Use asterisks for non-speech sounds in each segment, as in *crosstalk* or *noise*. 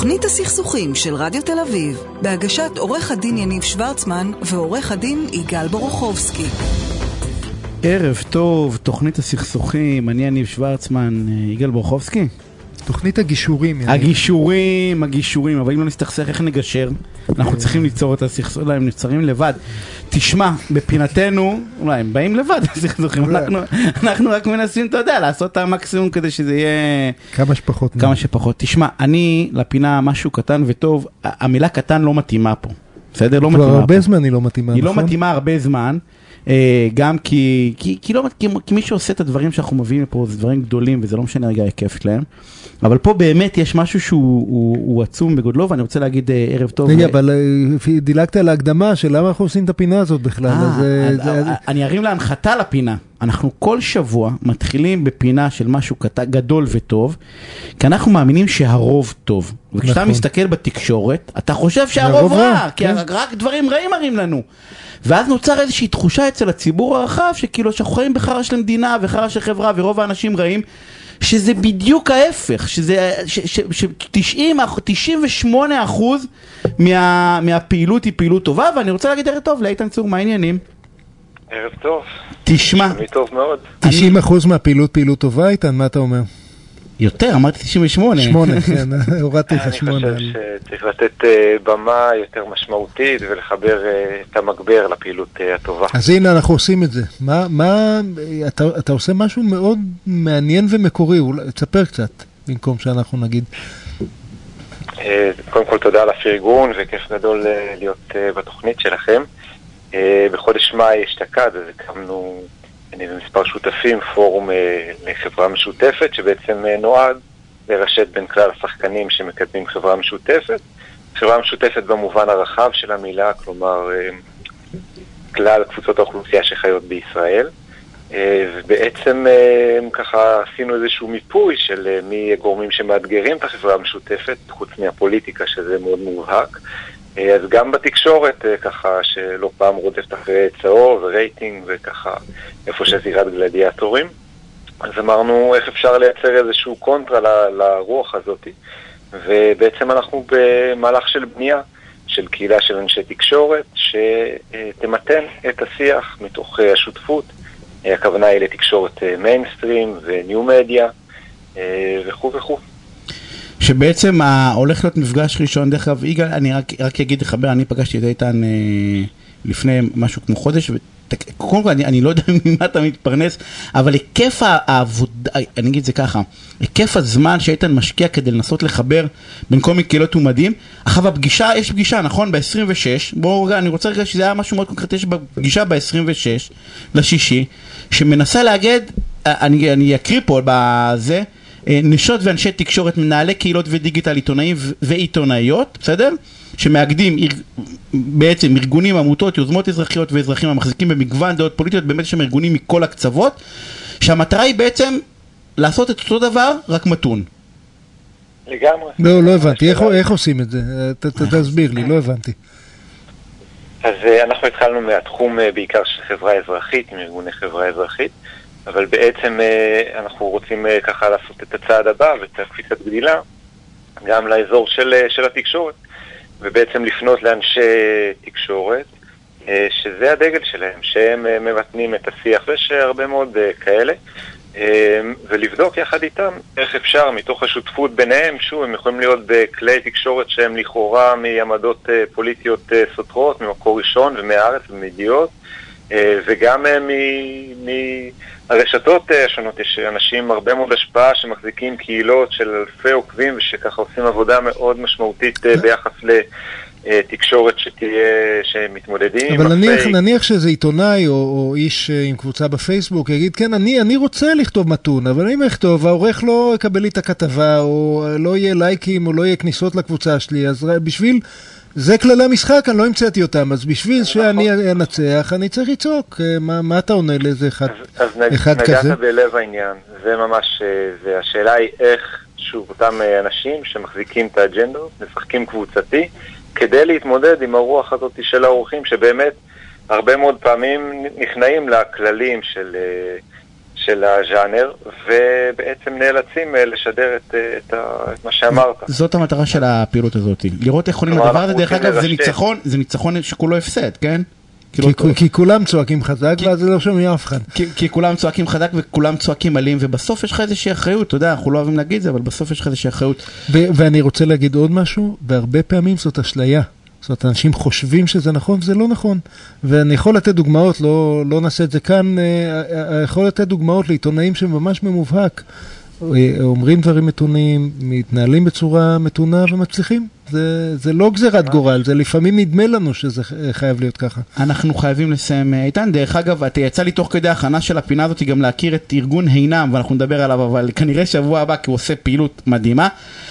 תוכנית הסכסוכים של רדיו תל אביב, בהגשת עורך הדין יניב שוורצמן ועורך הדין יגאל בורוכובסקי. ערב טוב, תוכנית הסכסוכים, אני יניב שוורצמן, אה, יגאל בורוכובסקי. תוכנית הגישורים. הגישורים, הגישורים, אבל אם לא נסתכסך, איך נגשר? אנחנו צריכים ליצור את הסכסוכים, אולי הם נוצרים לבד. תשמע, בפינתנו, אולי הם באים לבד, *laughs* הסכסוכים. אנחנו- רק מנסים, אתה יודע, לעשות את המקסימום כדי שזה יהיה... כמה שפחות. כמה שפחות. תשמע, אני לפינה משהו קטן וטוב, המילה קטן לא מתאימה פה. בסדר? לא מתאימה כבר הרבה פה. זמן היא לא מתאימה, היא לא נכון? מתאימה הרבה זמן. אה, גם כי, כי, כי, לא, כי, כי מי שעושה את הדברים שאנחנו מביאים לפה זה דברים גדולים וזה לא משנה רגע ההיקף שלהם. אבל פה באמת יש משהו שהוא הוא, הוא עצום בגודלו ואני רוצה להגיד אה, ערב טוב. רגע, ל- אבל אה, דילגת על ההקדמה של למה אנחנו עושים את הפינה הזאת בכלל. אה, אז, אה, אז- זה- אה, אני ארים להנחתה לפינה. אנחנו כל שבוע מתחילים בפינה של משהו קטן, גדול וטוב, כי אנחנו מאמינים שהרוב טוב. וכשאתה נכון. מסתכל בתקשורת, אתה חושב שהרוב הרוב רע, רע, כי כן. רק- דברים רעים מראים לנו. ואז נוצר איזושהי תחושה אצל הציבור הרחב, שכאילו שאנחנו חיים בחרא של מדינה וחרא של חברה ורוב האנשים רעים. שזה בדיוק ההפך, שזה, ש, ש, ש, 90, אח- 98 אחוז מה, מהפעילות היא פעילות טובה, ואני רוצה להגיד ערב טוב לאיתן צור, מה העניינים? ערב טוב, תשמע, שמי טוב מאוד. 90% מהפעילות פעילות טובה, איתן, מה אתה אומר? יותר, אמרתי 98. שמונה, *laughs* כן, הורדתי לך אני שמונה. חושב שצריך לתת אה, במה יותר משמעותית ולחבר אה, את המגבר לפעילות אה, הטובה. אז הנה אנחנו עושים את זה. מה, מה, אתה, אתה עושה משהו מאוד מעניין ומקורי, אולי תספר קצת, במקום שאנחנו נגיד. קודם כל תודה על הפרגון וכיף גדול להיות בתוכנית שלכם. אה, בחודש מאי אשתקד, אז הקמנו, אני ומספר שותפים, פורום אה, לחברה משותפת, שבעצם אה, נועד לרשת בין כלל השחקנים שמקדמים חברה משותפת. חברה משותפת במובן הרחב של המילה, כלומר כלל קבוצות האוכלוסייה שחיות בישראל. ובעצם ככה עשינו איזשהו מיפוי של מי הגורמים שמאתגרים את החברה המשותפת, חוץ מהפוליטיקה שזה מאוד מובהק. אה, אז גם בתקשורת, אה, ככה שלא פעם רודפת אחרי צהוב ורייטינג וככה איפה שזירת גלדיאטורים. אז אמרנו איך אפשר לייצר איזשהו קונטרה ל- לרוח הזאת, ובעצם אנחנו במהלך של בנייה של קהילה של אנשי תקשורת שתמתן את השיח מתוך אה, השותפות. הכוונה היא לתקשורת מיינסטרים וניו מדיה וכו' וכו'. שבעצם הולך להיות מפגש ראשון, דרך אגב, יגאל, אני רק, רק אגיד לך, אני פגשתי את איתן אה, לפני משהו כמו חודש, ות- קודם כל אני, אני לא יודע *laughs* ממה אתה מתפרנס, אבל היקף העבודה, אני אגיד את זה ככה, היקף הזמן שאיתן משקיע כדי לנסות לחבר בין כל מיני קהילות מדהים. עכשיו הפגישה, יש פגישה, נכון? ב-26, בואו רגע, אני רוצה רגע שזה היה משהו מאוד קונקרטי, יש פגישה ב-26 לשישי, שמנסה לאגד, אה, אני, אני אקריא פה בזה, אה, נשות ואנשי תקשורת, מנהלי קהילות ודיגיטל, עיתונאים ועיתונאיות, בסדר? שמאגדים. בעצם ארגונים, עמותות, יוזמות אזרחיות ואזרחים המחזיקים במגוון דעות פוליטיות, באמת יש שם ארגונים מכל הקצוות, שהמטרה היא בעצם לעשות את אותו דבר, רק מתון. לגמרי. לא, לא הבנתי, איך, איך עושים את זה? ת, ת, תסביר לי, לא הבנתי. אז אה, אנחנו התחלנו מהתחום אה, בעיקר של חברה אזרחית, עם ארגוני חברה אזרחית, אבל בעצם אה, אנחנו רוצים אה, ככה לעשות את הצעד הבא ואת הקפיצת גדילה גם לאזור של, אה, של התקשורת, ובעצם לפנות לאנשי תקשורת, שזה הדגל שלהם, שהם מבטנים את השיח, ויש הרבה מאוד כאלה. ולבדוק יחד איתם איך אפשר מתוך השותפות ביניהם, שוב, הם יכולים להיות בכלי תקשורת שהם לכאורה מעמדות פוליטיות סותרות, ממקור ראשון ומהארץ ומידיעות, וגם מ- מהרשתות אה, השונות, יש אנשים עם הרבה מאוד השפעה שמחזיקים קהילות של אלפי עוקבים ושככה עושים עבודה מאוד משמעותית אה, ביחס לתקשורת שתהיה, שמתמודדים אבל נניח, הפייק. נניח שזה עיתונאי או, או איש אה, עם קבוצה בפייסבוק יגיד, כן, אני, אני רוצה לכתוב מתון, אבל אם אכתוב, העורך לא יקבל לי את הכתבה, או אה, לא יהיה לייקים, או לא יהיה כניסות לקבוצה שלי, אז בשביל, זה כללי המשחק, אני לא המצאתי אותם, אז בשביל שאני אנצח, אני צריך לצעוק. אה, מה, מה אתה עונה לאיזה אחד, אז, אז נגעת כזה? בלב העניין, זה ממש, אה, והשאלה היא איך, שוב, אותם אה, אנשים שמחזיקים את האג'נדות, משחקים קבוצתי, כדי להתמודד עם הרוח הזאת של האורחים, שבאמת הרבה מאוד פעמים נכנעים לכללים של, אה, של הז'אנר, ובעצם נאלצים אה, לשדר את, אה, את, ה, את מה שאמרת. זאת המטרה של הפעילות הזאת, לראות איך עולים לדבר הזה, דרך אגב זה. ניצחון, זה ניצחון שכולו הפסד, כן? כאילו, כי, כי כולם צועקים חזק ואז לא שומעים אף אחד. כי, כי כולם צועקים חזק וכולם צועקים אלים ובסוף יש לך איזושהי אחריות, אתה יודע, אנחנו לא אוהבים להגיד את זה, אבל בסוף יש לך איזושהי אחריות. ו- ואני רוצה להגיד עוד משהו, והרבה פעמים זאת אשליה. זאת אומרת, אנשים חושבים שזה נכון וזה לא נכון. ואני יכול לתת דוגמאות, לא, לא נעשה את זה כאן, אה, אה, יכול לתת דוגמאות לעיתונאים שממש במובהק אה, אומרים דברים מתונים, מתנהלים בצורה מתונה ומצליחים. זה, זה לא גזירת גורל, זה לפעמים נדמה לנו שזה אה, חייב להיות ככה. אנחנו חייבים לסיים אה, איתן, דרך אגב, אתה יצא לי תוך כדי הכנה של הפינה הזאת גם להכיר את ארגון הינם, ואנחנו נדבר עליו, אבל כנראה שבוע הבא, כי הוא עושה פעילות מדהימה.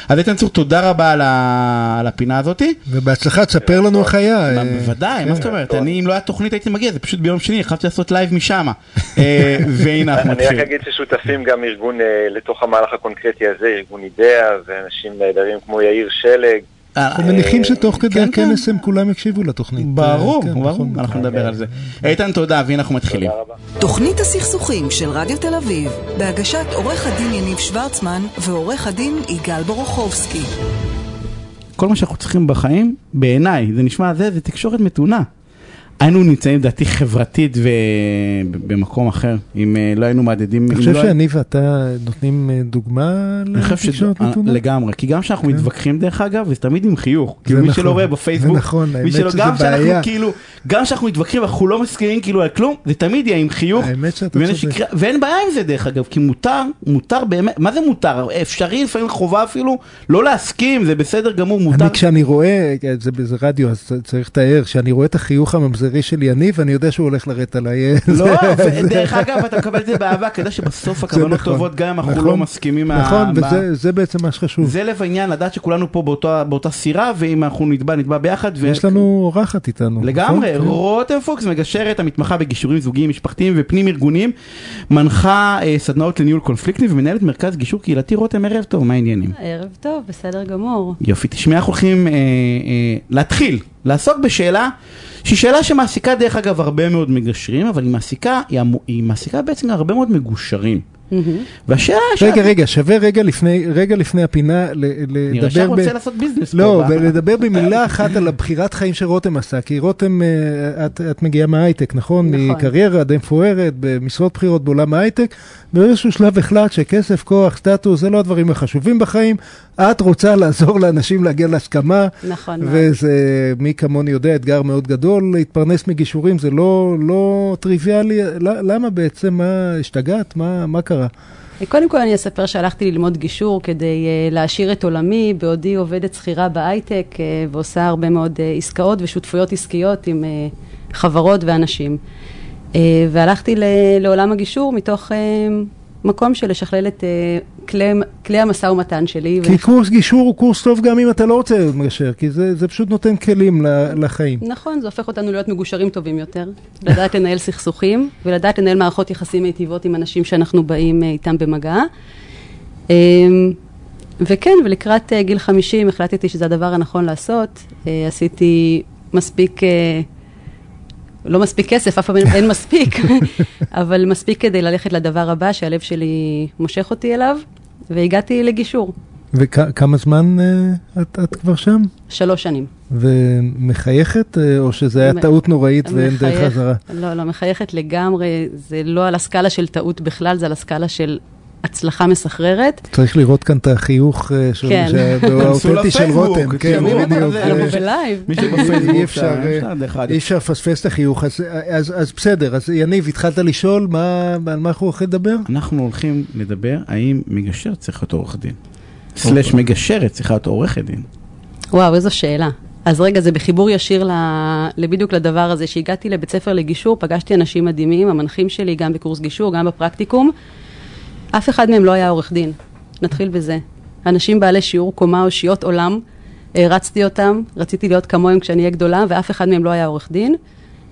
אז איתן צור, תודה רבה על, ה... על הפינה הזאתי. ובהצלחה, תספר לנו איך היה. מה, אה, בוודאי, מה כן. זאת אומרת, אני אם לא היה תוכנית הייתי מגיע, זה פשוט ביום שני, החלטתי לעשות לייב משם. אה, *laughs* והנה אנחנו אני רק. אגיד ששותפים גם ארגון אה, לתוך המהלך הקונקרטי הזה, ארגון אידאה, ואנשים נהדרים כמו יאיר שלג. אנחנו מניחים שתוך כדי כן, כן. הכנס הם כולם יקשיבו לתוכנית. ברור, כן, ברור, נכון. אנחנו נדבר על זה. איתן, תודה, והנה אנחנו מתחילים. תוכנית הסכסוכים של רדיו תל אביב, בהגשת עורך הדין יניב שוורצמן ועורך הדין יגאל בורוכובסקי. כל מה שאנחנו צריכים בחיים, בעיניי, זה נשמע זה, זה תקשורת מתונה. היינו נמצאים, לדעתי, חברתית ובמקום אחר, אם אה, לא היינו מהדהדים. אני חושב לא- שאני ואתה נותנים אה, דוגמה לתקשורת שזה מתונה. לגמרי, כי גם כשאנחנו כן. מתווכחים דרך אגב, זה תמיד עם חיוך. כאילו מי נכון, שלא רואה זה בפייסבוק, נכון, האמת שזה בעיה. כאילו, גם כשאנחנו מתווכחים אנחנו לא מסכימים כאילו על כלום, זה תמיד יהיה עם חיוך. האמת שאתה צודק. ואין בעיה עם זה דרך אגב, כי מותר, מותר באמת, מה זה מותר? אפשרי לפעמים חובה אפילו לא להסכים, זה בסדר גמור, מותר. אני כשאני רואה, זה רדיו אז צריך לתאר, כשאני רואה את החיוך הממזרי של יניב, אני יודע שהוא הולך לרדת עליי. *laughs* לא, ודרך אגב אתה מקבל את זה באהבה, כדי שבסוף הכוונות נכון, טובות, גם אם אנחנו נכון, לא מסכימים מה... נכון, וזה זה בעצם מה שחשוב. זה לב העניין, לדעת שכולנו פה באותה- סירה, ואם אנחנו נתבע, נתבע ביחד. יש לנו אורחת איתנו. לגמרי, נכון? רותם פוקס מגשרת המתמחה בגישורים זוגיים משפחתיים ופנים ארגוניים, מנחה אה, סדנאות לניהול קונפליקטים ומנהלת מרכז גישור קהילתי רותם ערב טוב, מה העניינים? ערב טוב, בסדר גמור. יופי, תשמעי, אנחנו הולכים אה, אה, להתחיל, לעסוק בשאלה שהיא שאלה שמעסיקה דרך אגב הרבה מאוד מגשרים, אבל היא מעסיקה, היא, היא מעסיקה בעצם הרבה מאוד מגושרים. והשאלה רגע, רגע, שווה רגע לפני, רגע לפני הפינה ל- אני לדבר... ישר ב- רוצה לעשות ביזנס לא. ולדבר במילה אחת על הבחירת חיים שרותם עשה, כי רותם, אה, את, את מגיעה מההייטק, נכון? נכון. מקריירה די מפוארת, במשרות בכירות בעולם ההייטק, באיזשהו שלב החלט שכסף, כוח, סטטוס, זה לא הדברים החשובים בחיים, את רוצה לעזור לאנשים להגיע להסכמה, נכון. וזה, מי כמוני יודע, אתגר מאוד גדול, להתפרנס מגישורים זה לא, לא טריוויאלי, למה בעצם, מה, השתגעת? מה, מה קרה? קודם כל אני אספר שהלכתי ללמוד גישור כדי uh, להעשיר את עולמי, בעודי עובדת שכירה בהייטק uh, ועושה הרבה מאוד uh, עסקאות ושותפויות עסקיות עם uh, חברות ואנשים. Uh, והלכתי לעולם הגישור מתוך uh, מקום של לשכלל את uh, כלי, כלי המשא ומתן שלי. כי קורס גישור הוא קורס טוב גם אם אתה לא רוצה להיות מגשר, כי זה, זה פשוט נותן כלים לחיים. נכון, זה הופך אותנו להיות מגושרים טובים יותר, לדעת לנהל סכסוכים ולדעת לנהל מערכות יחסים מיטיבות עם אנשים שאנחנו באים אה, איתם במגע. אה, וכן, ולקראת אה, גיל 50 החלטתי שזה הדבר הנכון לעשות. עשיתי מספיק, לא מספיק כסף, אף פעם אין- מספיק, *laughs* אבל מספיק כדי ללכת לדבר הבא שהלב שלי מושך אותי אליו, והגעתי לגישור, וכמה זמן אה, את, את כבר שם? שלוש שנים. ומחייכת, אה, או שזה היה מ- טעות נוראית ואין דרך מחייך- חזרה? לא, לא, מחייכת לגמרי, זה לא על הסקאלה של טעות בכלל, זה על הסקאלה של הצלחה מסחררת. צריך לראות כאן את החיוך אה, של- כן. האותנטי *laughs* של רותם. כן, את בדיוק. אנחנו אה, בלייב. מי שבפייסבוק, אי אפשר, אה, לפספס את החיוך, אז, בסדר, אז יניב, התחלת לשאול על מה אנחנו הולכים לדבר? אנחנו הולכים לדבר האם מגשר צריך להיות עורך דין. סלש מגשרת צריכה להיות עורכת דין. וואו, איזו שאלה. אז רגע, זה בחיבור ישיר ל... בדיוק לדבר הזה. שהגעתי לבית ספר לגישור, פגשתי אנשים מדהימים, המנחים שלי, גם בקורס גישור, גם בפרקטיקום. אף אחד מהם לא היה עורך דין. נתחיל בזה. אנשים בעלי שיעור קומה או שיות עולם, הרצתי אותם, רציתי להיות כמוהם כשאני אהיה גדולה, ואף אחד מהם לא היה עורך דין.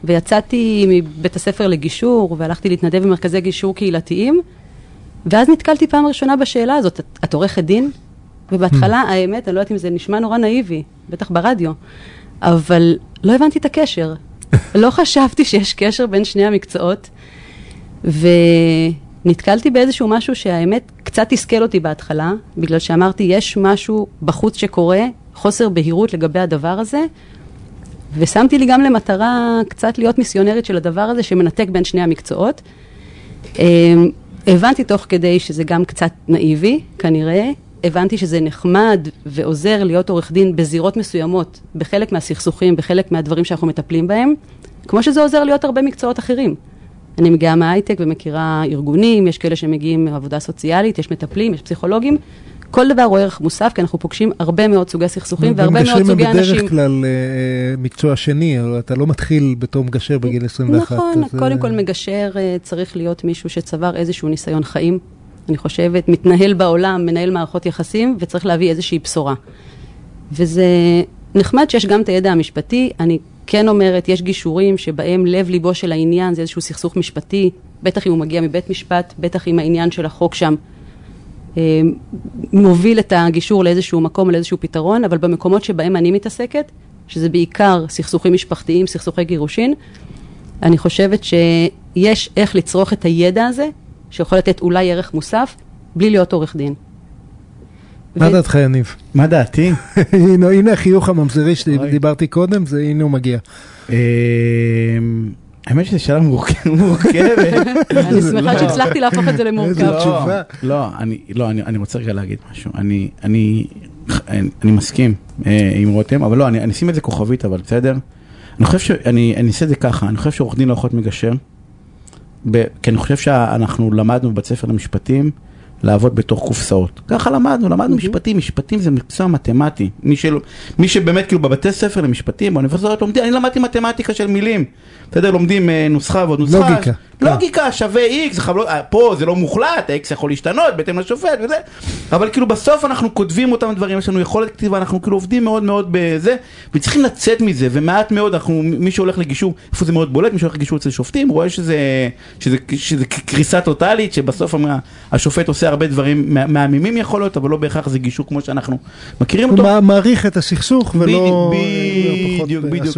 ויצאתי מבית הספר לגישור, והלכתי להתנדב במרכזי גישור קהילתיים, ואז נתקלתי פעם ראשונה בשאלה הזאת, את, את עורכת דין? ובהתחלה, האמת, אני לא יודעת אם זה נשמע נורא נאיבי, בטח ברדיו, אבל לא הבנתי את הקשר. *laughs* לא חשבתי שיש קשר בין שני המקצועות, נתקלתי באיזשהו משהו שהאמת קצת תסכל אותי בהתחלה, בגלל שאמרתי, יש משהו בחוץ שקורה, חוסר בהירות לגבי הדבר הזה, ושמתי לי גם למטרה קצת להיות מיסיונרית של הדבר הזה, שמנתק בין שני המקצועות. אמ, הבנתי תוך כדי שזה גם קצת נאיבי, כנראה. הבנתי שזה נחמד ועוזר להיות עורך דין בזירות מסוימות, בחלק מהסכסוכים, בחלק מהדברים שאנחנו מטפלים בהם, כמו שזה עוזר להיות הרבה מקצועות אחרים. אני מגיעה מההייטק ומכירה ארגונים, יש כאלה שמגיעים מעבודה סוציאלית, יש מטפלים, יש פסיכולוגים. כל דבר הוא ערך מוסף, כי אנחנו פוגשים הרבה מאוד סוגי סכסוכים והרבה מאוד סוגי אנשים. ומגשרים הם בדרך כלל אה, מקצוע שני, אתה לא מתחיל בתור מגשר בגיל 21. נכון, אז, קודם כל מגשר אה, צריך להיות מישהו שצבר איזשהו ניסיון חיים, אני חושבת, מתנהל בעולם, מנהל מערכות יחסים, וצריך להביא איזושהי בשורה. וזה נחמד שיש גם את הידע המשפטי, אני כן אומרת, יש גישורים שבהם לב ליבו של העניין זה איזשהו סכסוך משפטי, בטח אם הוא מגיע מבית משפט, בטח אם העניין של החוק שם אה, מוביל את הגישור לאיזשהו מקום, לאיזשהו פתרון, אבל במקומות שבהם אני מתעסקת, שזה בעיקר סכסוכים משפחתיים, סכסוכי גירושין, אני חושבת שיש איך לצרוך את הידע הזה, שיכול לתת אולי ערך מוסף, בלי להיות עורך דין. מה דעתך, יניב? מה דעתי? *laughs* הנה החיוך הממזרי שדיברתי קודם, הנה הוא מגיע. אמ, האמת שזו שאלה מורכבת. *laughs* אני שמחה שהצלחתי להפוך את זה למורכב. תשובה. לא, לא, אני רוצה רגע להגיד משהו. אני מסכים אה, עם רותם, אבל לא, אני אשים את זה כוכבית, אבל בסדר? אני חושב שאני אעשה את זה ככה, אני חושב שעורך דין לא יכול להיות מגשר, כי אני חושב שאנחנו למדנו בבית ספר למשפטים. לעבוד בתוך קופסאות. ככה למדנו, למדנו mm-hmm. משפטים, משפטים זה מקצוע מתמטי. מי, של, מי שבאמת כאילו בבתי ספר למשפטים, באוניברסיטאות לומדים, אני למדתי מתמטיקה של מילים. בסדר, לומדים אה, נוסחה ועוד נוסחה. לוגיקה. לוגיקה כן. שווה אה, פה זה לא מוחלט, ה-x יכול להשתנות בהתאם לשופט וזה, אבל כאילו בסוף אנחנו כותבים אותם דברים, יש לנו יכולת כתיבה, אנחנו כאילו עובדים מאוד מאוד בזה, וצריכים לצאת מזה, ומעט מאוד, אנחנו, מי שהולך לגישור, איפה זה מאוד בולט, מי שהולך לגישור אצל שופטים, רואה שזה, שזה, שזה, שזה קריסה טוטאלית, שבסוף השופט עושה הרבה דברים מהממים יכול להיות, אבל לא בהכרח זה גישור כמו שאנחנו מכירים אותו. הוא מעריך את הסכסוך ולא בדיוק, בדיוק.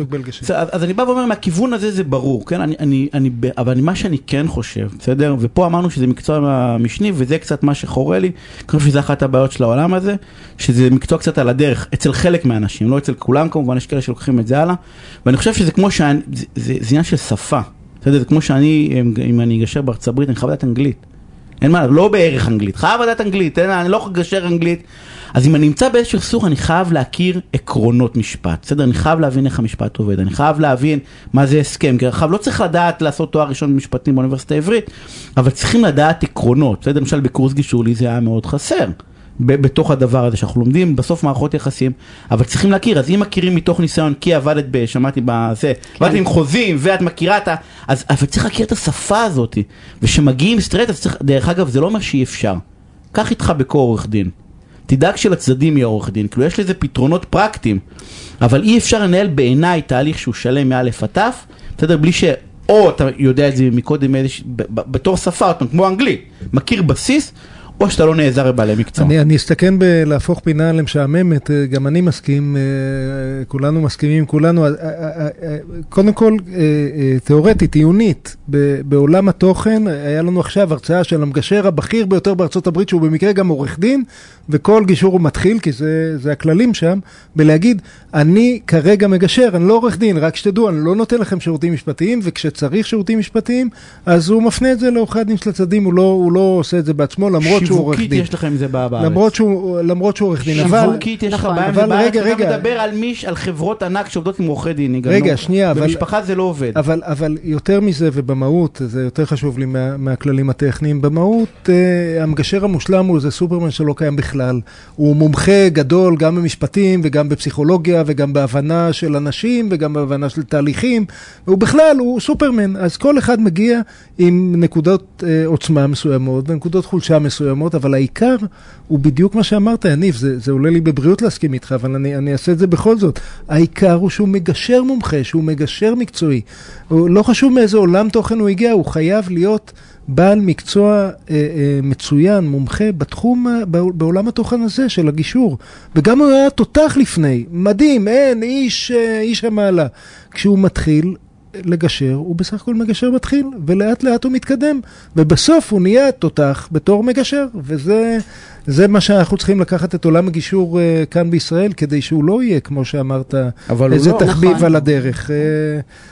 אז אני בא ואומר, מהכיוון הזה זה ברור, כן, אני, אני, אני, אבל מה שאני כן חושב, בסדר? ופה אמרנו שזה מקצוע משני, וזה קצת מה שחורה לי, אני חושב שזה אחת הבעיות של העולם הזה, שזה מקצוע קצת על הדרך, אצל חלק מהאנשים, לא אצל כולם כמובן, יש כאלה שלוקחים את זה הלאה, ואני חושב שזה כמו שאני, זה, זה עניין של שפה, בסדר? זה כמו שאני, אם אני אגשר בארצות הברית, אני חייב לדעת אנגלית. אין מה, לא בערך אנגלית, חייב לדעת אנגלית, אין, אני לא יכול לגשר אנגלית. אז אם אני נמצא באיזשהו סכסוך, אני חייב להכיר עקרונות משפט, בסדר? אני חייב להבין איך המשפט עובד, אני חייב להבין מה זה הסכם, כי עכשיו לא צריך לדעת לעשות תואר ראשון במשפטים באוניברסיטה העברית, אבל צריכים לדעת עקרונות, בסדר? למשל בקורס גישור לי זה היה מאוד חסר. בתוך הדבר הזה שאנחנו לומדים, בסוף מערכות יחסים, אבל צריכים להכיר, אז אם מכירים מתוך ניסיון, כי עבדת ב... שמעתי בזה, כן. עבדת עם חוזים ואת מכירה את ה... אז אבל צריך להכיר את השפה הזאת, וכשמגיעים straight, אז צריך, דרך אגב, זה לא אומר שאי אפשר. קח איתך בקור עורך דין. תדאג שלצדדים יהיה עורך דין, כאילו יש לזה פתרונות פרקטיים, אבל אי אפשר לנהל בעיניי תהליך שהוא שלם מא' עד ת', בסדר? בלי ש... או אתה יודע את זה מקודם בתור שפה, כמו אנגלית, מכיר בסיס, או שאתה לא נעזר בבעלי מקצוע. אני, אני אסתכן בלהפוך פינה למשעממת, אה, גם אני מסכים, אה, כולנו מסכימים, כולנו, אה, קודם כל, תיאורטית, עיונית, בעולם התוכן, היה לנו עכשיו הרצאה של המגשר הבכיר ביותר בארצות הברית, שהוא במקרה גם עורך דין, וכל גישור הוא מתחיל, כי זה, זה הכללים שם, בלהגיד, אני כרגע מגשר, אני לא עורך דין, רק שתדעו, אני לא נותן לכם שירותים משפטיים, וכשצריך שירותים משפטיים, אז הוא מפנה את זה לעורכי הדין של הצדדים, הוא לא, הוא לא עושה את זה בעצמו, למרות שהוא עורך דין. יש לכם זה בארץ. למרות שהוא, למרות שהוא עורך דין, אבל... שיווקית יש לך בעיה עם זה בארץ, אתה מדבר על מיש, על חברות ענק שעובדות עם עורכי דין. רגע, שנייה, אבל... במשפחה זה לא עובד. אבל, אבל יותר מזה, ובמהות, זה יותר חשוב לי מה, מהכללים הטכניים, במהות, אה, המגשר המושלם הוא איזה סופרמן שלא קיים בכלל. הוא מומחה גדול גם במשפטים וגם בפסיכולוגיה וגם בהבנה של אנשים וגם בהבנה של תהליכים. הוא בכלל, הוא סופרמן. אז כל אחד מגיע עם נקודות אה, עוצמה מסוימות ונקודות חולשה מסוימות, אבל העיקר הוא בדיוק מה שאמרת, יניב, זה, זה עולה לי בבריאות להסכים איתך, אבל אני, אני אעשה את זה בכל זאת. העיקר הוא שהוא מגשר מומחה, שהוא מגשר מקצועי. הוא לא חשוב מאיזה עולם תוכן הוא הגיע, הוא חייב להיות בעל מקצוע אה, אה, מצוין, מומחה בתחום, בעולם התוכן הזה של הגישור. וגם הוא היה תותח לפני, מדהים, אין, איש, אה, איש המעלה. כשהוא מתחיל, לגשר, הוא בסך הכל מגשר מתחיל, ולאט לאט הוא מתקדם, ובסוף הוא נהיה תותח בתור מגשר, וזה זה מה שאנחנו צריכים לקחת את עולם הגישור uh, כאן בישראל, כדי שהוא לא יהיה, כמו שאמרת, איזה לא. תחביב נכון. על הדרך. אה,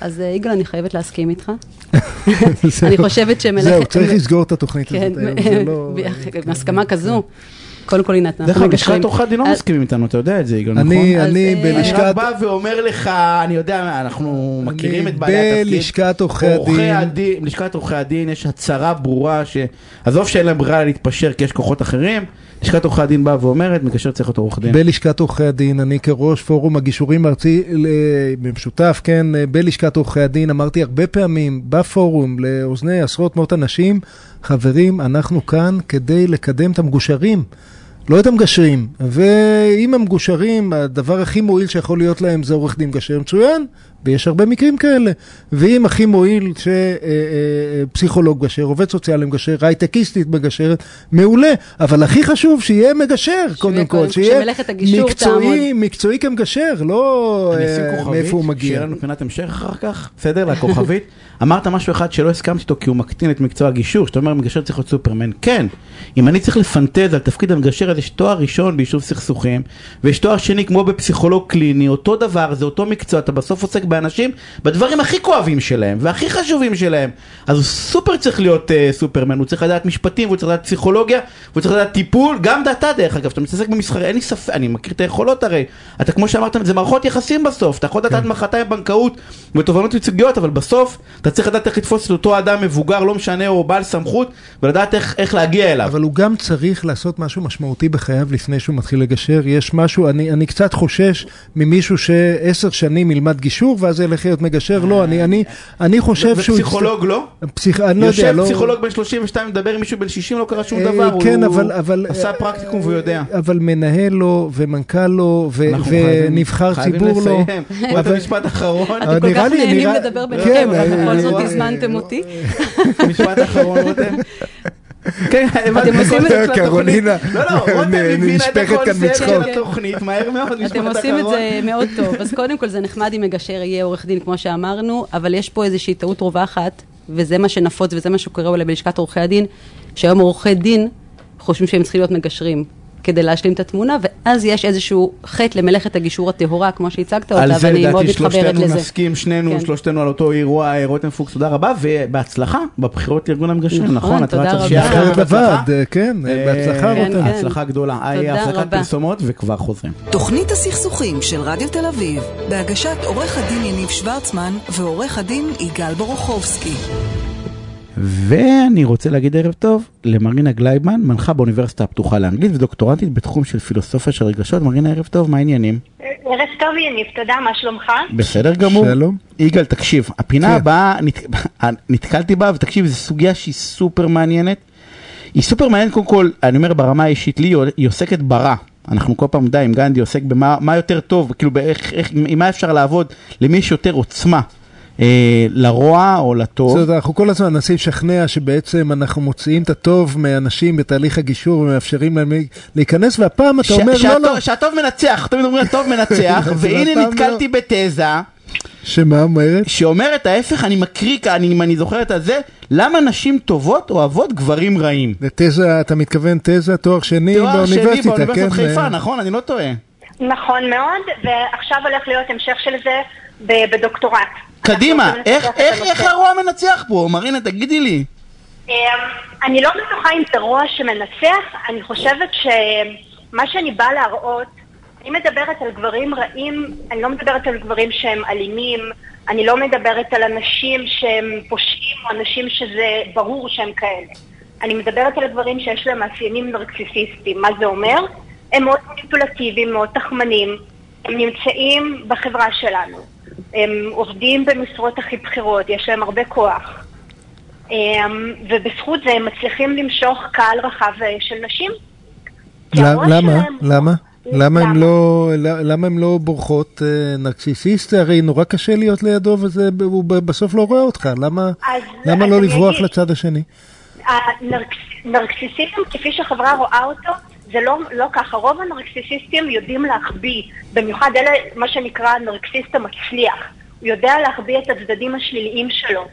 אז אה, יגאל, אני חייבת להסכים איתך. *laughs* אני חושבת שמלאכת... זהו, צריך לסגור את התוכנית כן, הזאת היום, זה לא... *laughs* בהסכמה כזו. קודם כל, הנה, דרך אנחנו אגב. לשכת עורכי הדין לא מסכימים איתנו, אתה יודע את זה, יגאל, נכון? אני, אני אה, אני בלשכת... רק בא ואומר לך, אני יודע, אנחנו מכירים את בעלי התפקיד. בלשכת עורכי הדין. בלשכת עורכי הדין יש הצהרה ברורה ש... עזוב שאין להם ברירה להתפשר כי יש כוחות אחרים, לשכת עורכי הדין באה ואומרת, מגשר צריך להיות עורך דין. בלשכת עורכי הדין, אני כראש פורום הגישורים הארצי, במשותף, כן, בלשכת עורכי הדין, אמרתי הרבה פעמים בפורום, לאוזני עשרות מאות אנשים, חברים, אנחנו כאן כדי לקדם את המגושרים. לא את המגשרים, ואם המגושרים, הדבר הכי מועיל שיכול להיות להם זה עורך דין מגשר מצוין, ויש הרבה מקרים כאלה. ואם הכי מועיל שפסיכולוג מגשר, עובד סוציאלי מגשר, הייטקיסטית מגשרת, מעולה. אבל הכי חשוב שיהיה מגשר, קודם כל, קודם- שיהיה שמלאכת הגישור מקצועי, מקצועי כמגשר, לא אה, מאיפה הוא שיהיה מגיע. לנו פינת המשך אחר כך, בסדר? לכוכבית. *laughs* אמרת משהו אחד שלא הסכמתי איתו כי הוא מקטין את מקצוע הגישור, שאתה אומר מגשר צריך להיות סופרמן. כן, אם אני צריך לפנטז על תפקיד המגשר, אז יש תואר ראשון ביישוב סכסוכים, ויש תואר שני כמו בפסיכולוג קליני, אותו דבר, זה אותו מקצוע, אתה בסוף עוסק באנשים בדברים הכי כואבים שלהם, והכי חשובים שלהם. אז הוא סופר צריך להיות uh, סופרמן, הוא צריך לדעת משפטים, והוא צריך לדעת פסיכולוגיה, והוא צריך לדעת טיפול, גם דעתה דרך אגב, שאתה מתעסק במסחר, אין לי ספק, אני מכיר את היכולות הרי, אתה כמו שאמרת, זה מערכות יחסים בסוף, אתה יכול לדעת כן. מחרתיים בנקאות ותובנות ייצוגיות, אבל בסוף אתה צריך לדעת איך לתפוס את אותו אדם מבוגר, לא משנה, או בעל סמכות, ולדעת איך, איך להגיע אליו. אבל הוא גם צריך לעשות משהו משמעותי בחייו לפני שהוא מתחיל לגשר. יש משהו, אני, אני קצת חושש ממישהו שעשר שנים ילמד גישור ואז ילך להיות מגשר. לא, אני, אני, אני חושב שהוא... ופסיכולוג לא? פסיכ... אני לא יודע, יושב לא... פסיכולוג בן 32, מדבר עם מישהו בן 60, לא קרה שום אה, דבר, כן, הוא אבל, אבל, עשה אה, פרקטיקום והוא יודע. אבל מנהל לו, ומנכ"ל לו, ו- חייבים- ונבחר חייבים ציבור לו. לסיים. עוד אבל- משפט אחרון, אבל אתם כל כך נהנים לדבר כן, ביניכם, אבל אה, בכל זאת אה, הזמנתם אותי. משפט אחרון, רותם. *laughs* כן. אתם עושים את זה התוכנית. קרולינה לא, לא, רותם הבינה את נשפכת כאן הקונספט של מצחוק. התוכנית, מהר מאוד, משפט אתם אחרון. עושים את זה מאוד טוב. אז קודם כל זה נחמד אם מגשר יהיה עורך דין, כמו שאמרנו, אבל יש פה איזושהי טעות רווחת, וזה מה שנפוץ וזה מה שקורה אולי בלשכת עורכי הדין, שהיום עורכי דין חושבים שהם צריכים להיות מגשרים. כדי להשלים את התמונה, ואז יש איזשהו חטא למלאכת הגישור הטהורה, כמו שהצגת אותה, על זה ואני מאוד לדעתי מתחברת שלושתנו לזה. נסכים, שנינו, כן. שלושתנו על אותו אירוע, אה, רותם פוקס, תודה רבה, ובהצלחה בבחירות לארגון המגשרים, נכון, נכון? את תודה רצת רבה. שיהיה בהצלחה. לוועד, אה, כן, אה, בהצלחה כן, רותם. כן. הצלחה גדולה. תודה הפסקת רבה. פרסומות וכבר חוזרים. תוכנית הסכסוכים של רדיו תל אביב, בהגשת עורך הדין יניב שוורצמן ועורך הדין יגאל בורוכובסקי. ואני רוצה להגיד ערב טוב למרינה גלייבמן, מנחה באוניברסיטה הפתוחה לאנגלית ודוקטורנטית בתחום של פילוסופיה של רגשות. מרינה, ערב טוב, מה העניינים? ערב טוב יניב, תודה, מה שלומך? בסדר גמור. שלום. יגאל, תקשיב, הפינה כן. הבאה, נת... *laughs* נתקלתי בה, ותקשיב, זו סוגיה שהיא סופר מעניינת. היא סופר מעניינת קודם כל, אני אומר ברמה האישית לי, היא עוסקת ברע. אנחנו כל פעם די עם גנדי עוסק במה מה יותר טוב, כאילו באיך, איך, עם מה אפשר לעבוד, למי יש יותר עוצמה, לרוע או לטוב. זאת אומרת, אנחנו כל הזמן מנסים לשכנע שבעצם אנחנו מוציאים את הטוב מאנשים בתהליך הגישור ומאפשרים להם להיכנס, והפעם אתה ש- אומר, לא, שהטוב- לא, שהטוב מנצח, תמיד אומרים הטוב מנצח, *laughs* והנה נתקלתי בתזה שמה אומרת? שאומרת ההפך, אני מקריא כאן, אני- אם אני זוכר את הזה, למה נשים טובות אוהבות גברים רעים? לתזה, אתה מתכוון תזה, תואר שני תואר שני באוניברסיטה, באוניברסיטת כן? חיפה, אה, נכון? אני לא טועה. נכון מאוד, ועכשיו הולך להיות המשך של זה בדוקטורט. קדימה, איך, הרוע מנצח פה? מרינה, תגידי לי. אמ, אני לא בטוחה אם זה רוע שמנצח, אני חושבת שמה שאני באה להראות, אני מדברת על גברים רעים, אני לא מדברת על גברים שהם אלימים, אני לא מדברת על אנשים שהם פושעים או אנשים שזה ברור שהם כאלה. אני מדברת על גברים שיש להם מאפיינים נרקסיסיסטיים. מה זה אומר? הם מאוד מניפולטיביים, מאוד תחמנים, הם נמצאים בחברה שלנו. הם עובדים במשרות הכי בכירות, יש להם הרבה כוח. אמ, ובזכות זה הם מצליחים למשוך קהל רחב אה, של נשים. למה? למה? למה? הם? לא, למה הם לא בורחות אה, נרקסיסיסט? הרי נורא קשה להיות לידו והוא בסוף לא רואה אותך. למה, אז- למה אז לא לברוח אגיד. לצד השני? הנרקס- נרקסיסיזם, כפי שהחברה רואה אותו, זה לא, לא ככה. רוב הנרקסיסיסטים יודעים להחביא, במיוחד אלה, מה שנקרא הנרקסיסט המצליח. הוא יודע להחביא את הצדדים השליליים שלו.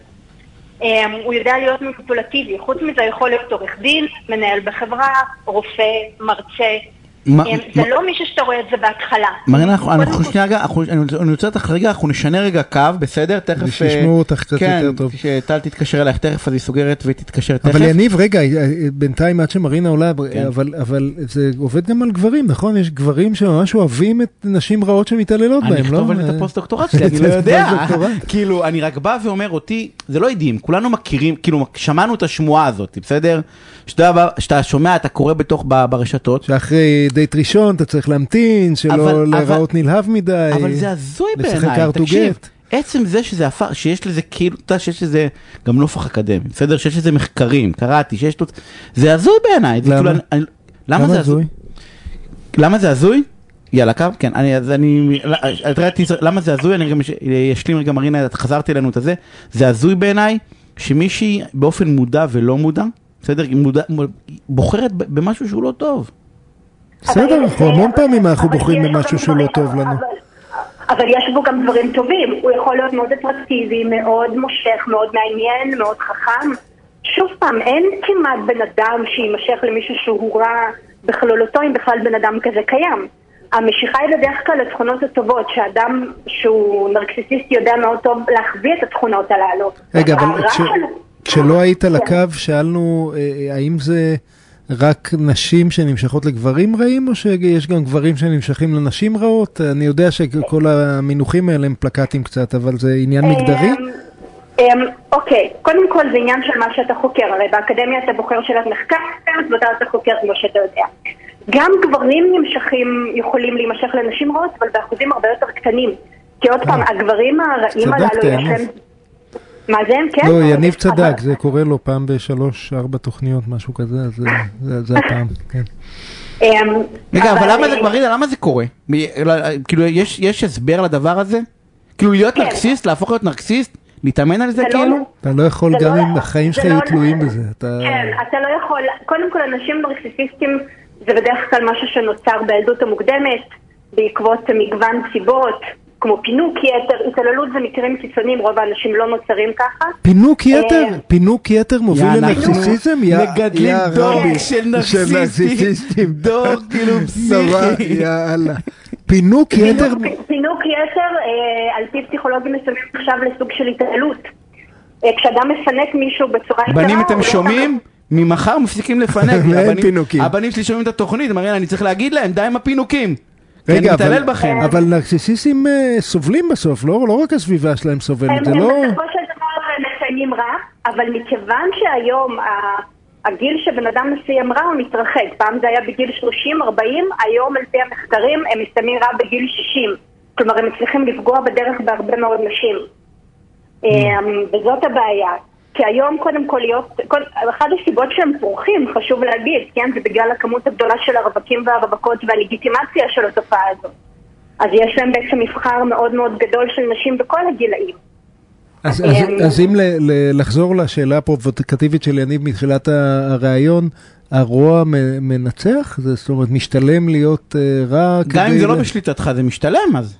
אמ, הוא יודע להיות מניפולטיבי. חוץ מזה יכול להיות עורך דין, מנהל בחברה, רופא, מרצה. מה- זה מה- לא מישהו שאתה רואה את זה בהתחלה. מרינה, אנחנו- שנייה רגע, אנחנו- אני אני רוצה אותך רגע, אנחנו נשנה רגע קו, בסדר? תכף... כדי שישמעו אה, אותך קצת כן, יותר טוב. שטל תתקשר אלייך תכף, אז היא סוגרת ותתקשר תכף. אבל יניב, רגע, אה, בינתיים עד שמרינה עולה, כן. אבל, אבל זה עובד גם על גברים, נכון? יש גברים שממש אוהבים את נשים רעות שמתעללות בהם, אני לא? אכתוב על זה את אה, הפוסט-דוקטורט שלי, אני *laughs* לא יודע. כאילו, אני רק בא ואומר אותי, זה לא עדים, כולנו מכירים, כאילו, שמענו את השמועה הזאת, בסדר? שאתה שומע, אתה קורא בתוך, ברשתות, שאחרי דייט ראשון אתה צריך להמתין, שלא להיראות נלהב מדי. אבל זה הזוי בעיניי, תקשיב. עצם זה שזה הפך, שיש לזה כאילו, אתה יודע שיש לזה גם נופח אקדמי, בסדר? שיש לזה מחקרים, קראתי, שיש לו... זה הזוי בעיניי. זה למה? כאילו, אני- אני- למה זה הזוי? למה זה הזוי? יאללה, קו, כן, אני, אז אני, את יודעת, למה זה הזוי? אני גם אש- אשלים רגע, מרינה, חזרתי אלינו את הזה. זה הזוי בעיניי, שמישהי באופן מודע ולא מודע, בסדר? היא מודע, בוחרת במשהו שהוא לא טוב. בסדר, אנחנו המון פעמים אנחנו בוחרים במשהו לא דברים- טוב לנו. אבל- יש בו גם דברים טובים, הוא יכול להיות מאוד אטרקטיבי, מאוד מושך, מאוד מעניין, מאוד חכם. שוב פעם, אין כמעט בן אדם שיימשך למישהו שהוא רע בכלולותו, אם בכלל בן אדם כזה קיים. המשיכה היא בדרך כלל לתכונות הטובות, שאדם שהוא נרקסיסיסט יודע מאוד טוב להחביא את התכונות הללו. רגע, אבל כש- שלו- כשלא היית על כן. הקו, שאלנו אה, האם זה רק נשים שנמשכות לגברים רעים, או שיש גם גברים שנמשכים לנשים רעות? אני יודע שכל המינוחים האלה הם פלקטים קצת, אבל זה עניין מגדרי? אמ, אמ, אוקיי, קודם כל זה עניין של מה שאתה חוקר, הרי באקדמיה אתה בוחר שאלת מחקר, ואתה אתה חוקר כמו שאתה יודע. גם גברים נמשכים, יכולים להימשך לנשים רעות, אבל באחוזים הרבה יותר קטנים. כי עוד פעם, הגברים הרעים הללו, יש. להם... מה זה הם? כן? לא, יניב צדק, זה קורה לו פעם בשלוש, ארבע תוכניות, משהו כזה, זה- זה- זה הפעם, כן. אמ, רגע, אבל למה זה, מרינה, למה זה קורה? לא, כאילו, יש יש הסבר לדבר הזה? כאילו, להיות כן. נרקסיסט, להפוך להיות נרקסיסט? להתאמן על זה זה לא- כאילו? אתה לא יכול, גם לא- אם החיים שלך יהיו תלויים בזה. אתה... כן, אתה לא יכול, קודם כל אנשים נרקסיסיסטים זה בדרך כלל משהו שנוצר בילדות המוקדמת, בעקבות מגוון סיבות, כמו פינוק יתר, התעללות זה מקרים קיצוניים, רוב האנשים לא נוצרים ככה. פינוק יתר, אה, פינוק יתר מוביל? יא- מגדלים דור של נרקסיסטים. דור כאילו *laughs* פסיכי. יאללה. פינוק יתר, פינוק- יתר, אה, על פי פסיכולוגים מסוימים, נחשב לסוג של התעללות. אה, כשאדם מפנק מישהו בצורה יתרה, בנים אתם לא שומעים? ממחר מפסיקים לפנק. *laughs* הבנים- שלי שומעים את התוכנית, מרינה, אני צריך להגיד להם, די עם הפינוקים. כי אני רגע, מתעלל אבל- בכם. אבל נרקסיסיסטים אה, סובלים בסוף, לא לא רק הסביבה שלהם סובלת, הם זה הם לא... בסופו של דבר מסיימים רע, אבל מכיוון שהיום ה- הגיל שבן אדם מסיים רע הוא מתרחק. פעם זה היה בגיל 30-40, היום על פי המחקרים הם מסיימים רע בגיל 60. כלומר, הם מצליחים לפגוע בדרך בהרבה מאוד נשים. Mm. אמ, וזאת הבעיה. כי היום קודם כל להיות, כל, אחת הסיבות שהם פורחים, חשוב להגיד, כן, זה בגלל הכמות הגדולה של הרווקים והרווקות והלגיטימציה של התופעה הזאת. אז יש להם בעצם מבחר מאוד מאוד גדול של נשים בכל הגילאים. אז, אז, אז אם ל, ל, לחזור לשאלה הפרובוקטיבית של יניב מתחילת הראיון, הרוע מנצח? זה, זאת אומרת, משתלם להיות uh, רע גם אם זה לא בשליטתך, זה משתלם אז.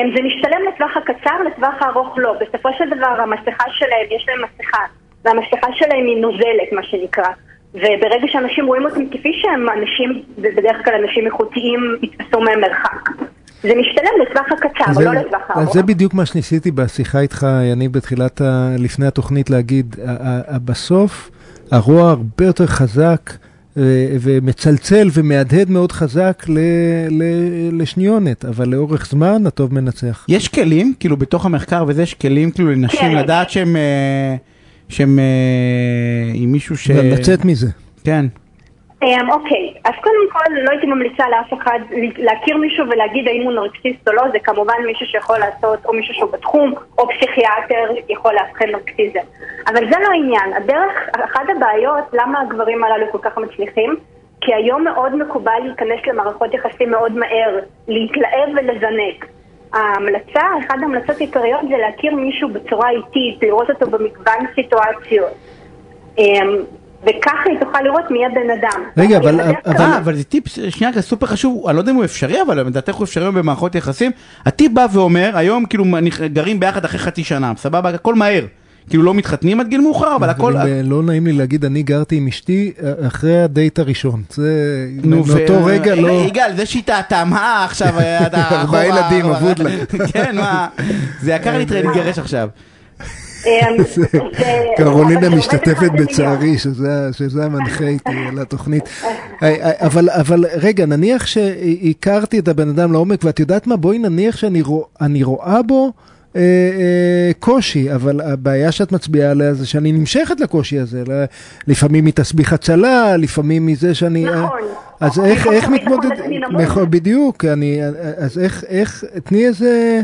הם, זה משתלם לטווח הקצר, לטווח הארוך לא. בסופו של דבר המסכה שלהם, יש להם מסכה, והמסכה שלהם היא נוזלת, מה שנקרא. וברגע שאנשים רואים אותם כפי שהם, אנשים, ובדרך כלל אנשים איכותיים, יתפסו מהם מרחק. זה משתלם לטווח הקצר, זה, לא לטווח אז הארוך. זה בדיוק מה שניסיתי בשיחה איתך, יניב, בתחילת, ה, לפני התוכנית להגיד, בסוף הרוע הרבה יותר חזק ומצלצל ומהדהד מאוד חזק ל, ל, לשניונת, אבל לאורך זמן הטוב מנצח. יש כלים, כאילו בתוך המחקר וזה, יש כלים כאילו לנשים כן. לדעת שהם, אה, שהם אה, עם מישהו ש... לצאת מזה. כן. אמ, אוקיי, אז קודם כל לא הייתי ממליצה לאף אחד להכיר מישהו ולהגיד האם הוא נרקסיסט או לא, זה כמובן מישהו שיכול לעשות, או מישהו שהוא בתחום, או פסיכיאטר יכול לאבחן נרקסיזם. אבל זה לא העניין. הדרך, אחת הבעיות, למה הגברים הללו כל כך מצליחים, כי היום מאוד מקובל להיכנס למערכות יחסים מאוד מהר, להתלהב ולזנק. ההמלצה, אחת ההמלצות העיקריות זה להכיר מישהו בצורה איטית, לראות אותו במגוון סיטואציות. וככה היא תוכל לראות מי הבן אדם. רגע, אבל- אבל- אה, אבל זה טיפ שנייה כזה סופר חשוב, אני לא יודע אם הוא אפשרי, אבל לדעתך הוא אפשרי במערכות יחסים. הטיפ בא ואומר, היום כאילו אני- גרים ביחד אחרי חצי שנה, סבבה, הכל מהר. כאילו לא מתחתנים עד גיל מאוחר, אבל הכל... אבל, אה, לא נעים לי להגיד, אני גרתי עם אשתי אה, אחרי הדייט הראשון. זה, נו, מאותו ו- רגע לא... יגאל, זה שהיא טעתה, מה עכשיו, אה, אתה ארבעה ילדים. אבוד לה. כן, מה, זה יקר להתגרש עכשיו. אבל קרולינה משתתפת. בצערי, שזה שזה המנחה איתי *laughs* על התוכנית. אה, אה, אבל אבל רגע, נניח שהכרתי את הבן אדם לעומק, ואת יודעת מה? בואי נניח שאני רוא- אני רואה בו אה, אה, קושי, אבל הבעיה שאת מצביעה עליה זה שאני נמשכת לקושי הזה. לפעמים מתסביך הצלה, לפעמים מזה שאני... אה, נכון. אז איך מתמודד... נכון, בדיוק, אני... אז איך, איך, תני איזה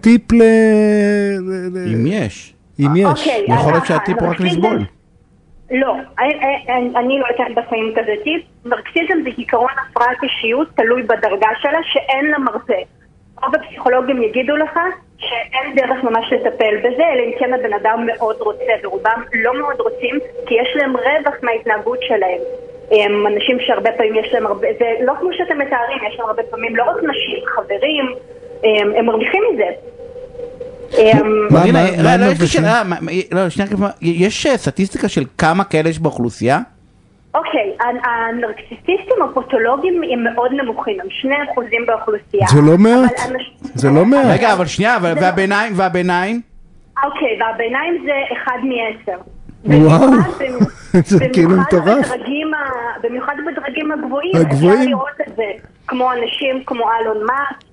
טיפ ל- אם יש. אם יש. אוקיי, יכול להיות שהטיפ הוא רק לסבול. לא, אני- אני אני לא אתן בחיים כזה טיפ. נרקסיזם זה עיקרון הפרעת אישיות תלוי בדרגה שלה שאין לה מרפא. רוב הפסיכולוגים יגידו לך שאין דרך ממש לטפל בזה, אלא אם כן הבן אדם מאוד רוצה, ורובם לא מאוד רוצים, כי יש להם רווח מההתנהגות שלהם. הם אנשים שהרבה פעמים יש להם הרבה, זה לא כמו שאתם מתארים, יש להם הרבה פעמים לא רק נשים, חברים, הם, הם מרוויחים מזה. יש מה- לא, יש אה, סטטיסטיקה של כמה כאלה יש באוכלוסייה? אוקיי, ה- הנרקסיסיסטים הפתולוגיים הם מאוד נמוכים, הם 2% באוכלוסייה. זה לא מעט. זה לא מעט. רגע, אבל שנייה, לא- והביניים, והביניים? אוקיי, והביניים זה 1 מ-10. וואו. *laughs* זה כאילו מטורף. במיוחד בדרגים הגבוהים. הגבוהים. אפשר לראות את זה, כמו אנשים כמו אלון מאסק,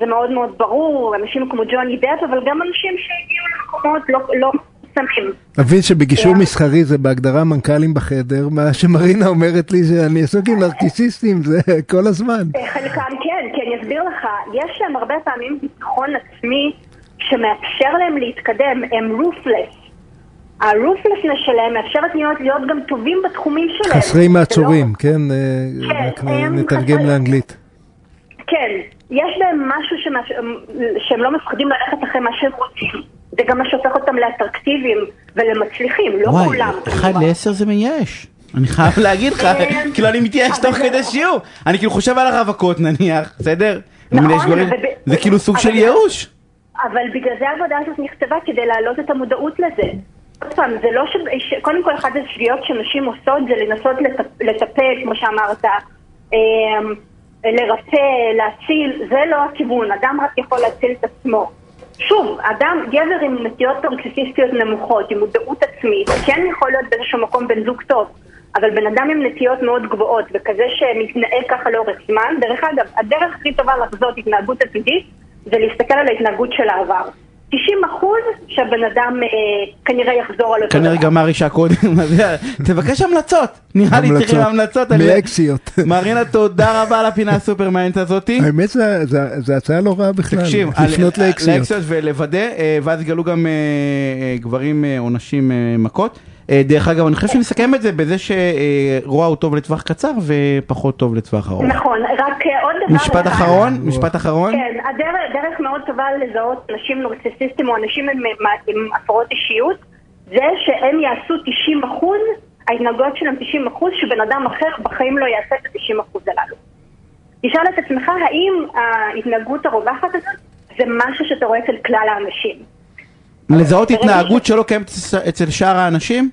זה מאוד מאוד ברור, אנשים כמו ג'וני דאפ, אבל גם אנשים שהגיעו למקומות לא- לא. מבין שבגישור. מסחרי זה בהגדרה מנכ"לים בחדר, מה שמרינה אומרת לי שאני עסוק עם נרקיסיסטים זה כל הזמן. אה, חלקם כן, כי אני אסביר לך, יש להם הרבה פעמים ביטחון עצמי שמאפשר להם להתקדם, הם רופלס. הרופלסנס שלהם מאפשרת להיות, להיות גם טובים בתחומים שלהם. חסרי זה מעצורים, לא- כן? אה, כן, הם נתרגם חסרי- לאנגלית. כן, יש בהם משהו שמאפ... שהם לא מפחדים ללכת אחרי מה שהם רוצים. זה גם מה שהופך אותם לאטרקטיביים ולמצליחים, לא וואי, כולם. אחד כמובן. לעשר זה מייאש. אני חייב להגיד לך, כן. כאילו אני מתייאש תוך כדי שיעור. אני כאילו חושב על הרווקות נניח, בסדר? נכון, זה כאילו סוג של ייאוש. אבל בגלל זה העבודה הזאת נכתבה, כדי להעלות את המודעות לזה. עוד פעם, זה לא ש... קודם כל, אחת השגיאות שנשים עושות זה לנסות לטפ... לטפל, כמו שאמרת, אמ, לרפא, להציל, זה לא הכיוון, אדם רק יכול להציל את עצמו. שוב, אדם, גבר עם נטיות נרקסיסיסטיות נמוכות, עם מודעות עצמית, כן יכול להיות באיזשהו מקום בן זוג טוב, אבל בן אדם עם נטיות מאוד גבוהות, וכזה שמתנהל ככה לאורך זמן, דרך אגב, הדרך הכי טובה לחזות התנהגות עתידית, זה להסתכל על ההתנהגות של העבר. 90 אחוז שהבן אדם אה, כנראה יחזור על אותו כנראה דבר. גמר אישה קודם, תבקש המלצות. נראה לי צריכים המלצות. מאקסיות. *laughs* מרינה, תודה רבה על הפינה הסופר מעניינת הזאתי. האמת זה- זה זה הצעה לא רעה בכלל, תקשיב, *laughs* לפנות לאקסיות. לאקסיות ולוודא, אה, ואז יגלו גם אה, גברים עונשים אה, מכות. אה, דרך אגב, אני חושב שנסכם את זה בזה שרוע הוא טוב לטווח קצר ופחות טוב לטווח ארוך. נכון, רק אה, עוד דבר משפט. אחרון, משפט אחרון. כן, הדרך, דרך מאוד טובה לזהות אנשים נרקסיסיסטים או אנשים עם, הפרעות אישיות, זה שהם יעשו 90 אחוז, ההתנהגויות שלהם 90 אחוז, שבן אדם אחר בחיים לא יעשה את ה-90 אחוז הללו. תשאל את עצמך, האם ההתנהגות הרווחת הזאת זה משהו שאתה רואה אצל כלל האנשים? לזהות התנהגות שלא קיימת אצל- שאר האנשים?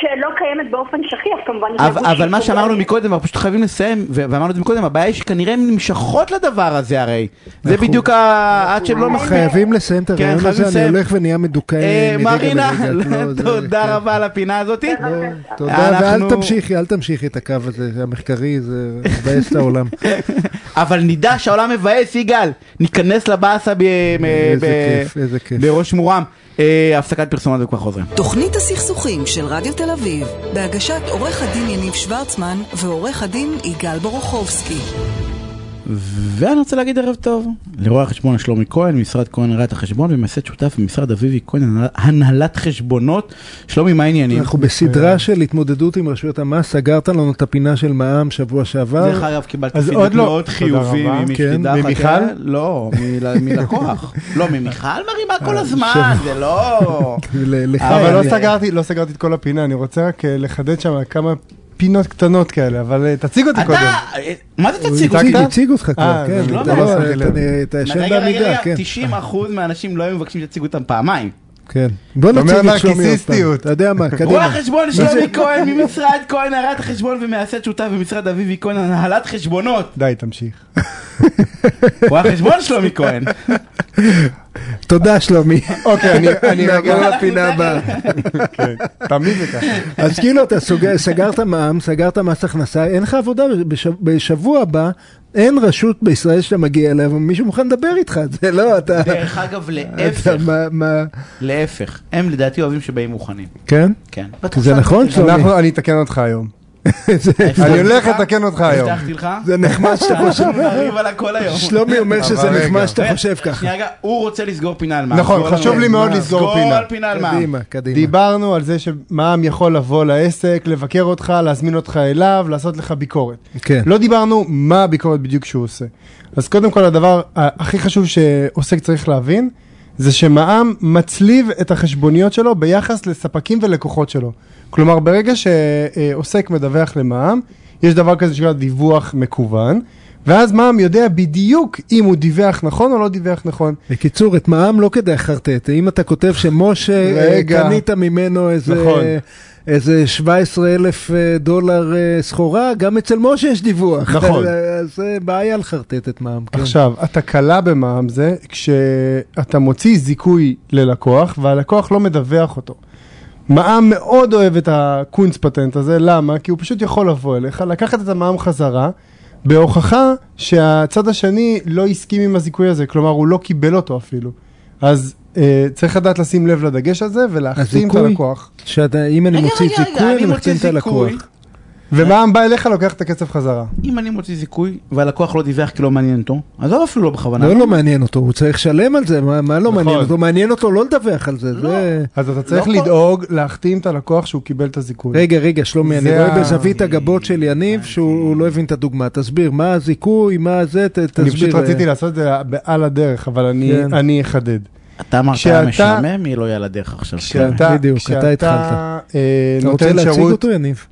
שלא קיימת באופן שכיח כמובן. אבל, אבל מה שאמרנו פוגענית. מקודם, אנחנו פשוט חייבים לסיים, ואמרנו את זה מקודם, הבעיה היא שכנראה הן נמשכות לדבר הזה הרי. זה אנחנו- בדיוק ה... עד שהן לא... אנחנו חייבים לסיים את כן, הרעיון הזה, אני. הולך ונהיה מדוכא אה, מרינה. לא, *laughs* זה- כן. תודה רבה על הפינה הזאתי. לא, תודה, ואל אנחנו- תמשיכי, אל תמשיכי את הקו הזה, זה המחקרי, זה מבאס את העולם. *laughs* אבל נדע שהעולם מבאס, יגאל. ניכנס לבאסה ב- ב- איזה ב- כיף, איזה כיף. בראש מורם. אה, הפסקת פרסומות וכבר חוזרים. תוכנית הסכסוכים של רדיו תל אביב, בהגשת עורך הדין יניב שוורצמן ועורך הדין יגאל בורוכובסקי. ואני רוצה להגיד ערב טוב לרואה החשבון שלומי כהן, משרד כהן ראיית החשבון ומייסד שותף במשרד אביבי כהן, הנהל- הנהלת חשבונות. שלומי, מה העניינים? אנחנו בסדרה של התמודדות עם רשויות המס, סגרת לנו את הפינה של מע"מ שבוע שעבר. דרך אגב, קיבלתי עוד לא. מאוד חיובי כן, ממיכל? כן? לא, מל- *laughs* מלקוח. לא, ממיכל מרימה כל הזמן, שבע. זה לא... *laughs* לך אבל לא סגרתי, לא סגרתי את כל הפינה, אני רוצה רק אה, לחדד שם כמה פינות קטנות כאלה, אבל אה, תציג אותי קודם. אתה, אה, מה זה תציג? אותי? הוא הציג אותך כבר, אה, כן. אתה לא, לא- ישן בעמידה, כן. 90% מהאנשים לא היו מבקשים שתציגו אותם פעמיים. כן. בוא אתה אומר נציג את שלומי עוד פעם. נרקיסיסטיות. אתה יודע מה, רואה קדימה. חשבון שלומי כהן ממשרד כהן, הנהלת החשבון ומייסד שותף במשרד אביבי כהן, הנהלת חשבונות. די, תמשיך. רואה חשבון שלומי כהן. תודה שלומי. אוקיי, אני- *laughs* רגע... לפינה הבאה. כן, *laughs* תמיד זה ככה. אז כאילו אתה סגרת מע"מ, סגרת מס הכנסה, אין לך עבודה, בשב- בשבוע הבא אין רשות בישראל שאתה מגיע אליה ומישהו מוכן לדבר איתך, זה לא, אתה... דרך אגב, אתה להפך, מה- מה... להפך. הם לדעתי אוהבים שבאים מוכנים. כן? כן. זה נכון אני אתקן אותך היום. אני הולך לתקן אותך היום. הבטחתי לך. זה נחמד שאתה חושב, נריב על הכל היום. שלומי אומר שזה נחמד. שאתה חושב ככה. שנייה רגע, הוא רוצה לסגור פינה על מע"מ. נכון, סגור חשוב לי מאוד מע"מ. לסגור סגור פינה. על פינה על מע"מ. קדימה, קדימה. דיברנו על זה שמע"מ יכול לבוא לעסק, לבקר אותך, להזמין אותך אליו, לעשות לך ביקורת. כן. לא דיברנו מה הביקורת בדיוק שהוא עושה. אז קודם כל הדבר הכי חשוב שעוסק צריך להבין, זה שמע"מ מצליב את החשבוניות שלו ביחס לספקים ולקוחות שלו. כלומר, ברגע שעוסק מדווח למע"מ, יש דבר כזה שנקרא דיווח מקוון, ואז מע"מ יודע בדיוק אם הוא דיווח נכון או לא דיווח נכון. בקיצור, את מע"מ לא כדאי לחרטט. אם אתה כותב שמשה, אה, רגע. קנית ממנו איזה... נכון. איזה 17 אלף אה, דולר אה, סחורה, גם אצל משה יש דיווח. נכון. אז זה בעיה לחרטט את מע"מ. כן. עכשיו, התקלה במע"מ זה כשאתה מוציא זיכוי ללקוח והלקוח לא מדווח אותו. מע"מ מאוד אוהב את הקונץ פטנט הזה, למה? כי הוא פשוט יכול לבוא אליך, לקחת את המע"מ חזרה, בהוכחה שהצד השני לא הסכים עם הזיכוי הזה, כלומר הוא לא קיבל אותו אפילו. אז אה, צריך לדעת לשים לב לדגש הזה ולהחתים את? הלקוח. שאתה, אם אני מוציא זיכוי, אני מחתים את. הלקוח. ומע"מ בא אליך, לוקח את הכסף חזרה. אם אני מוציא זיכוי והלקוח לא דיווח כי לא מעניין אותו, עזוב אפילו לא בכוונה. לא, לא מעניין אותו, הוא צריך לשלם על זה, מה, מה לא נכון. מעניין אותו? מעניין אותו לא לדווח על זה. זה... אז אתה צריך לא כל- לדאוג להחתים את הלקוח שהוא קיבל את הזיכוי. רגע, רגע, שלומי, אני רואה ה- בזווית הגבות של יניב שהוא לא הבין את הדוגמה. תסביר, מה הזיכוי, מה זה, ת- תסביר. אני פשוט אה, רציתי לעשות את זה על הדרך, אבל אני, כן. אני אחדד. אתה אמרת כשאתה- משעמם, היא לא יהיה על הדרך עכשיו. כשאתה, בדיוק, אתה התחלת. אה, אתה רוצה להציג אותו, יניב?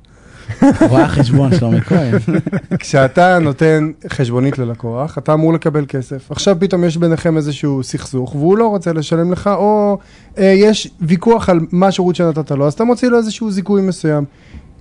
*laughs* רואה חשבון שלומי כהן. *laughs* כשאתה נותן חשבונית ללקוח, אתה אמור לקבל כסף. עכשיו פתאום יש ביניכם איזשהו סכסוך, והוא לא רוצה לשלם לך, או אה, יש ויכוח על מה השירות שנתת לו, אז אתה מוציא לו איזשהו זיכוי מסוים.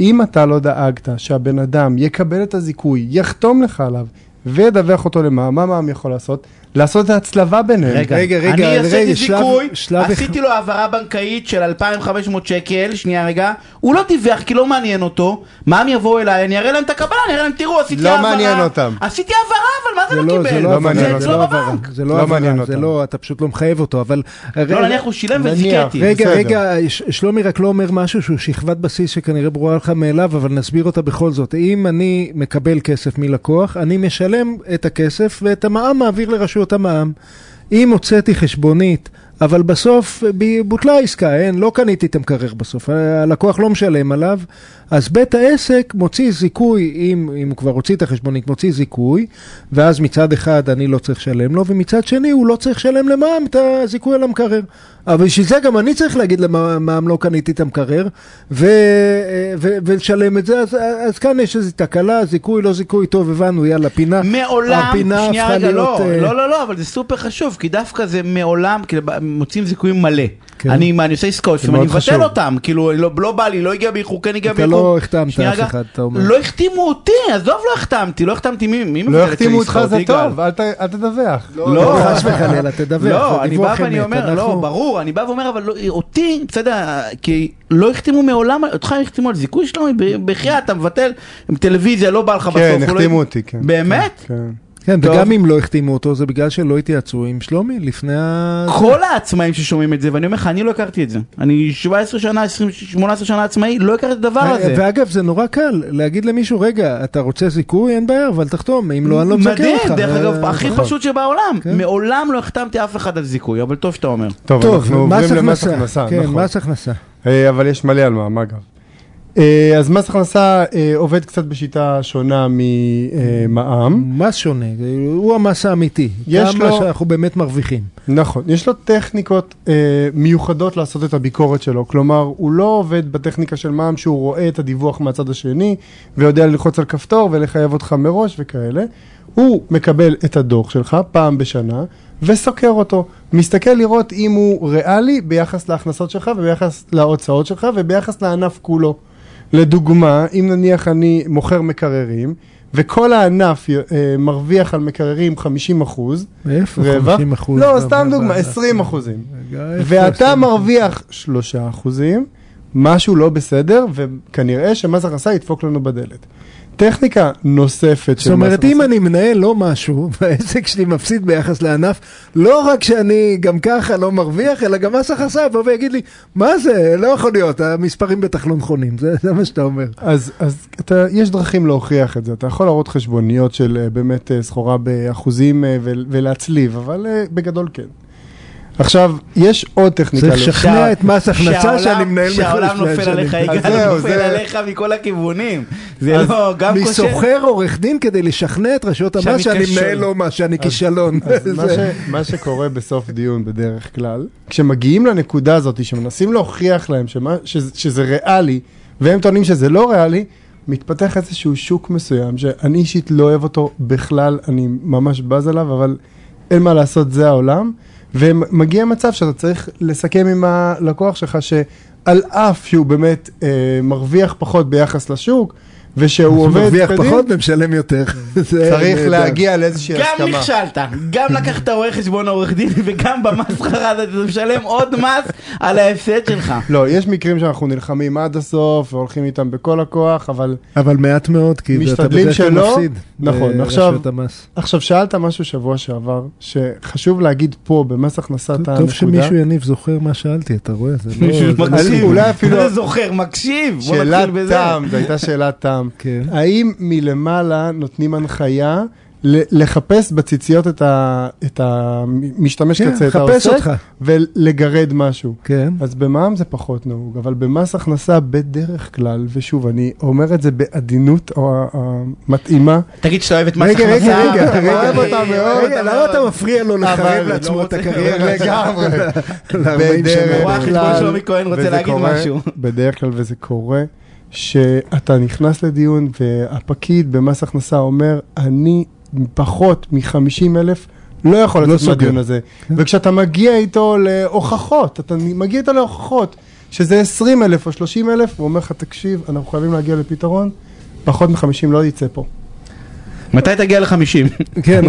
אם אתה לא דאגת שהבן אדם יקבל את הזיכוי, יחתום לך עליו, וידווח אותו למע"מ, מה מע"מ יכול לעשות? לעשות את ההצלבה ביניהם. רגע, רגע, רגע, אני רגע, עשיתי שלב- זיכוי, שלב עשיתי לו העברה בנקאית של 2,500 שקל, שנייה רגע, הוא לא דיווח כי לא מעניין אותו, מה הם יבואו אליי, אני אראה להם את הקבלה, אני אראה להם, תראו, עשיתי לא העברה. מעניין אותם. עשיתי העברה, אבל מה זה לא זה קיבל? לא לא מעניין אותו. זה אצלו לא העברה, בבנק. זה לא לא מעניין העברה, זה אותם. לא, אתה פשוט לא מחייב אותו, אבל... לא, נניח הוא שילם. וזיכיתי. רגע. רגע, שלומי רק לא אומר משהו שהוא שכבת בסיס שכנראה ברורה לך מאליו, אבל נסביר אותה בכל זאת. אם אני מקבל כסף מלקוח, אני משלם את הכסף ואת המע"מ מעביר לרשויות המע"מ. אם הוצאתי חשבונית, אבל בסוף בוטלה העסקה, אין, לא קניתי את המקרר בסוף, הלקוח לא משלם עליו, אז בית העסק מוציא זיכוי, אם, אם הוא כבר הוציא את החשבונית, מוציא זיכוי, ואז מצד אחד אני לא צריך לשלם לו, ומצד שני הוא לא צריך לשלם למע"מ את הזיכוי על המקרר. אבל בשביל זה גם אני צריך להגיד למע"מ לא קניתי את המקרר, ו, ו, ולשלם את זה, אז, אז כאן יש איזו תקלה, זיכוי, לא זיכוי, טוב, הבנו, יאללה, פינה. מעולם, הפינה שנייה רגע, להיות, לא, אה, לא, לא, לא, אבל זה סופר חשוב, כי דווקא זה מעולם, כאילו, ב- מוצאים זיכויים מלא. כן. אני אני עושה עסקאות, אני מבטל חשוב. אותם, כאילו, לא לא בא לי, לא הגיע באיחור, כן הגיע אתה באיחור. לא החתמת אף אחד, אתה אומר. לא החתימו אותי, עזוב לא החתמתי, לא החתמתי מי, מי לא יחתימו אותך זה? טוב, אל ת- אל תדווח. לא, חס וחלילה, תדווח, לא, אני בא ואני אומר, לא, ברור, אני בא ואומר, אבל לא- אותי, בסדר, כי לא החתימו מעולם, אותך החתימו על זיכוי שלנו, בחייאת, אתה מבטל, עם טלוויזיה, לא בא לך בסוף. כן, הוא לא- החתימו אותי, כן. באמת? כן. כן, טוב. וגם אם לא החתימו אותו, זה בגלל שלא התייעצו עם שלומי לפני ה... כל העצמאים ששומעים את זה, ואני אומר לך, אני לא הכרתי את זה. אני 17 שנה, 20, 18 שנה עצמאי, לא הכרתי את הדבר הזה. ואגב, זה נורא קל להגיד למישהו, רגע, אתה רוצה זיכוי? אין בעיה, אבל תחתום, אם לא, אני לא מסכם אותך. מדהים, דרך אגב, אה, הכי נכון. פשוט שבעולם. כן. מעולם לא החתמתי אף אחד על זיכוי, אבל טוב שאתה אומר. טוב, טוב, אנחנו עוברים למס הכנסה. כן, נכון. מס הכנסה. אה, אבל יש מלא על מע"מ אגב. אה, אז מס הכנסה אה, עובד קצת בשיטה שונה ממע"מ. מס שונה, הוא המס האמיתי. יש כמה לו- שאנחנו באמת מרוויחים. נכון, יש לו טכניקות אה, מיוחדות לעשות את הביקורת שלו, כלומר הוא לא עובד בטכניקה של מע"מ שהוא רואה את הדיווח מהצד השני ויודע ללחוץ על כפתור ולחייב אותך מראש וכאלה, הוא מקבל את הדוח שלך פעם בשנה וסוקר אותו, מסתכל לראות אם הוא ריאלי ביחס להכנסות שלך וביחס להוצאות שלך וביחס לענף כולו. לדוגמה, אם נניח אני מוכר מקררים וכל הענף אה, מרוויח על מקררים 50 אחוז, איפה רווח? 50 אחוז? לא, סתם דוגמה, 20 אחוזים. רגע, איפה ואתה 20%? מרוויח 3 אחוזים, משהו לא בסדר, וכנראה שמס הכנסה ידפוק לנו בדלת. טכניקה נוספת זאת של מס אומרת, אם הכנסה, אני מנהל לא משהו, *laughs* והעסק שלי מפסיד ביחס לענף, לא רק שאני גם ככה לא מרוויח, אלא גם מס הכנסה יבוא ויגיד לי, מה זה, לא יכול להיות, המספרים בטח לא נכונים, *laughs* זה זה מה שאתה אומר. אז, אז אתה, יש דרכים להוכיח את זה, אתה יכול להראות חשבוניות של אה, באמת אה, סחורה באחוזים אה, ו- ולהצליב, אבל בגדול כן. עכשיו, יש עוד טכניקה. צריך לשכנע את מס הכנסה שאני מנהל מחיר שהעולם נופל. עליך, יגאל נופל עליך מכל הכיוונים. זה לא, גם אני קשה. שוכר עורך דין כדי לשכנע את רשויות שאני המס שאני. מנהל לא מס, שאני כישלון. *laughs* מה, מה שקורה בסוף דיון בדרך כלל, כשמגיעים לנקודה הזאת שמנסים להוכיח להם שזה ריאלי, והם טוענים שזה לא ריאלי, מתפתח איזשהו שוק מסוים, שאני אישית לא אוהב אותו בכלל, אני ממש בז עליו, אבל אין מה לעשות, זה העולם. ומגיע מצב שאתה צריך לסכם עם הלקוח שלך שעל אף שהוא באמת אה, מרוויח פחות ביחס לשוק, ושהוא עובד מרוויח פחות ומשלם יותר. *laughs* צריך. להגיע לאיזושהי גם הסכמה. נכשלת, גם לקחת רואה חשבון עורך דין *laughs* וגם במסחרה אתה משלם עוד מס על ההפסד שלך. לא, יש מקרים שאנחנו נלחמים עד הסוף והולכים איתם בכל הכוח, אבל אבל מעט מאוד, כי אתה בדרך כלל. מפסיד. נכון, ברשויות עכשיו- שאלת משהו שבוע שעבר, שחשוב להגיד פה במס הכנסה את הנקודה. טוב שמישהו יניב זוכר מה שאלתי, אתה רואה? זה *laughs* לא- זה לא- מקשיב, אולי אפילו- זוכר, מקשיב, בוא שאלת נתחיל בזה. תם, זו הייתה שאלת תם. כן. האם מלמעלה נותנים הנחיה לחפש בציציות את ה- את המשתמש כן, קצה, את העוסק, אותך. ולגרד משהו. כן. אז במע"מ זה פחות נהוג, אבל במס הכנסה בדרך כלל, ושוב, אני אומר את זה בעדינות או ה- המתאימה, תגיד שאתה אוהב את מס רגע, הכנסה. רגע, רגע, רגע, אוהב אותה מאוד. רגע, למה אתה מפריע לו לחרב אבל לעצמו לא את הקריירה? לגמרי. ל-40 שנה. רואה חשבון שלומי כהן רוצה וזה קורה-. בדרך כלל, וזה קורה, שאתה נכנס לדיון והפקיד במס הכנסה אומר, אני פחות מ-50 אלף לא יכול לא לצאת סוגר. מהדיון הזה. וכשאתה מגיע איתו להוכחות, אתה מגיע איתו להוכחות, שזה 20 אלף או 30 אלף, הוא אומר לך, תקשיב, אנחנו חייבים להגיע לפתרון, פחות מ-50 לא יצא פה. מתי תגיע ל-50? כן,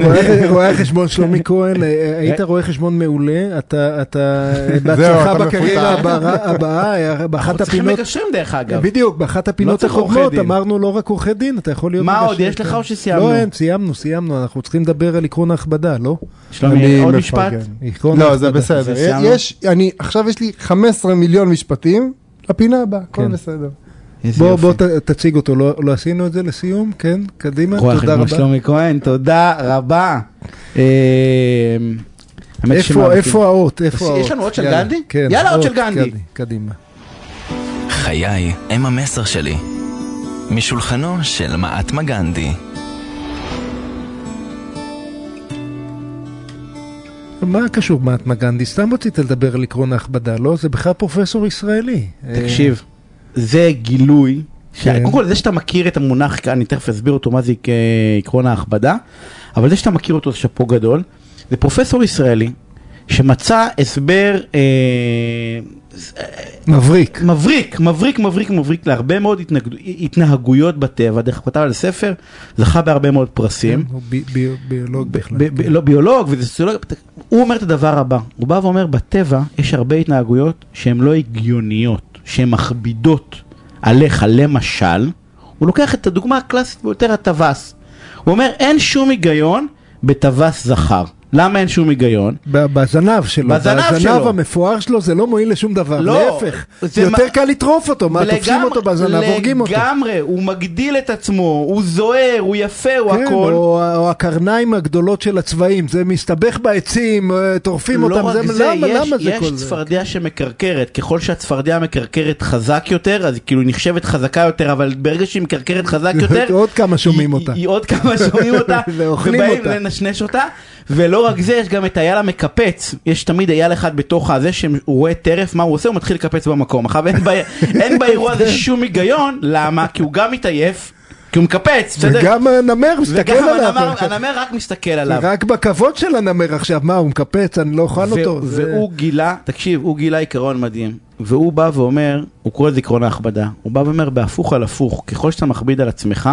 רואה- *laughs* חשבון שלומי כהן, אה, אה, היית רואה חשבון מעולה, אתה אתה, *laughs* בהצלחה בקריירה. הבאה, *laughs* באחת אנחנו צריכים הפינות, מגשרים דרך אגב. בדיוק, באחת הפינות הקודמות דין. אמרנו לא רק עורכי דין, אתה יכול להיות מה עוד, יש לך כן. או שסיימנו? לא, אין, סיימנו, סיימנו, אנחנו צריכים לדבר על עקרון ההכבדה, לא? שלומי, עוד. משפט? לא, זה. בסדר. עכשיו יש לי 15 מיליון משפטים, לפינה הבאה, הכל כן. בסדר. איזה בוא, יופי. בוא ת- תציג אותו, לא לא עשינו את זה לסיום? כן, קדימה, רואה תודה חשבון רבה. שלומי כהן, תודה רבה. אה, איפה. איפה האות? איפה יש האות? לנו אות של יאללה, גנדי? כן, יאללה, אות אות, של גנדי. קדי- קדימה. חיי הם המסר שלי. משולחנו של מעטמה גנדי. מה קשור מהטמה גנדי? סתם רצית לדבר על עקרון ההכבדה, לא? זה בכלל פרופסור ישראלי. תקשיב, זה גילוי, כן. קודם כל זה שאתה מכיר את המונח, אני תכף אסביר אותו מה זה עק- עקרון ההכבדה, אבל זה שאתה מכיר אותו זה שאפו גדול, זה פרופסור ישראלי שמצא הסבר אה, אה, מבריק. מבריק, מבריק, מבריק, מבריק להרבה מאוד התנגד... התנהגויות בטבע, דרך כתב על ספר, זכה בהרבה מאוד פרסים. הוא בי- בי- ביולוג בכלל. ב- ב- לא ביולוג וזה סוציולוג, הוא אומר את הדבר הבא, הוא בא ואומר בטבע יש הרבה התנהגויות שהן לא הגיוניות, שהן מכבידות עליך, למשל, הוא לוקח את הדוגמה הקלאסית ביותר, הטווס, הוא אומר אין שום היגיון בטווס זכר. למה אין שום היגיון? בזנב שלו, בזנב שלו. המפואר שלו זה לא מועיל לשום דבר, לא, להפך, זה יותר מה- קל לטרוף אותו, מה תופסים לגמרי- אותו בזנב, הורגים אותו. לגמרי, הוא מגדיל את עצמו, הוא זוהר, הוא יפה, הוא כן, הכל. או, או הקרניים הגדולות של הצבעים, זה מסתבך בעצים, אה, טורפים לא אותם, זה, זה, למה, יש, למה זה יש כל זה? צפרדע שמקרקרת, ככל שהצפרדע מקרקרת חזק יותר, אז היא כאילו נחשבת חזקה יותר, אבל ברגע שהיא מקרקרת חזק *laughs* יותר, עוד כמה שומעים היא- אותה. היא, היא עוד כמה שומעים אותה, *laughs* ואוכלים ובאים. לנשנש אותה, ולא רק זה, יש גם את אייל המקפץ, יש תמיד אייל אחד בתוך הזה, שהוא רואה טרף, מה הוא עושה? הוא מתחיל לקפץ במקום, עכשיו אין, בה- *laughs* אין באירוע הזה שום היגיון, למה? כי הוא גם מתעייף, כי הוא מקפץ, בסדר? וגם הנמר מסתכל וגם עליו. הנמר, הנמר רק מסתכל עליו. רק בכבוד של הנמר עכשיו, מה, הוא מקפץ, אני לא אוכל אותו. והוא גילה, תקשיב, הוא גילה עיקרון מדהים. והוא בא ואומר, הוא קורא לזה עקרון ההכבדה. הוא בא ואומר, בהפוך על הפוך, ככל שאתה מכביד על עצמך,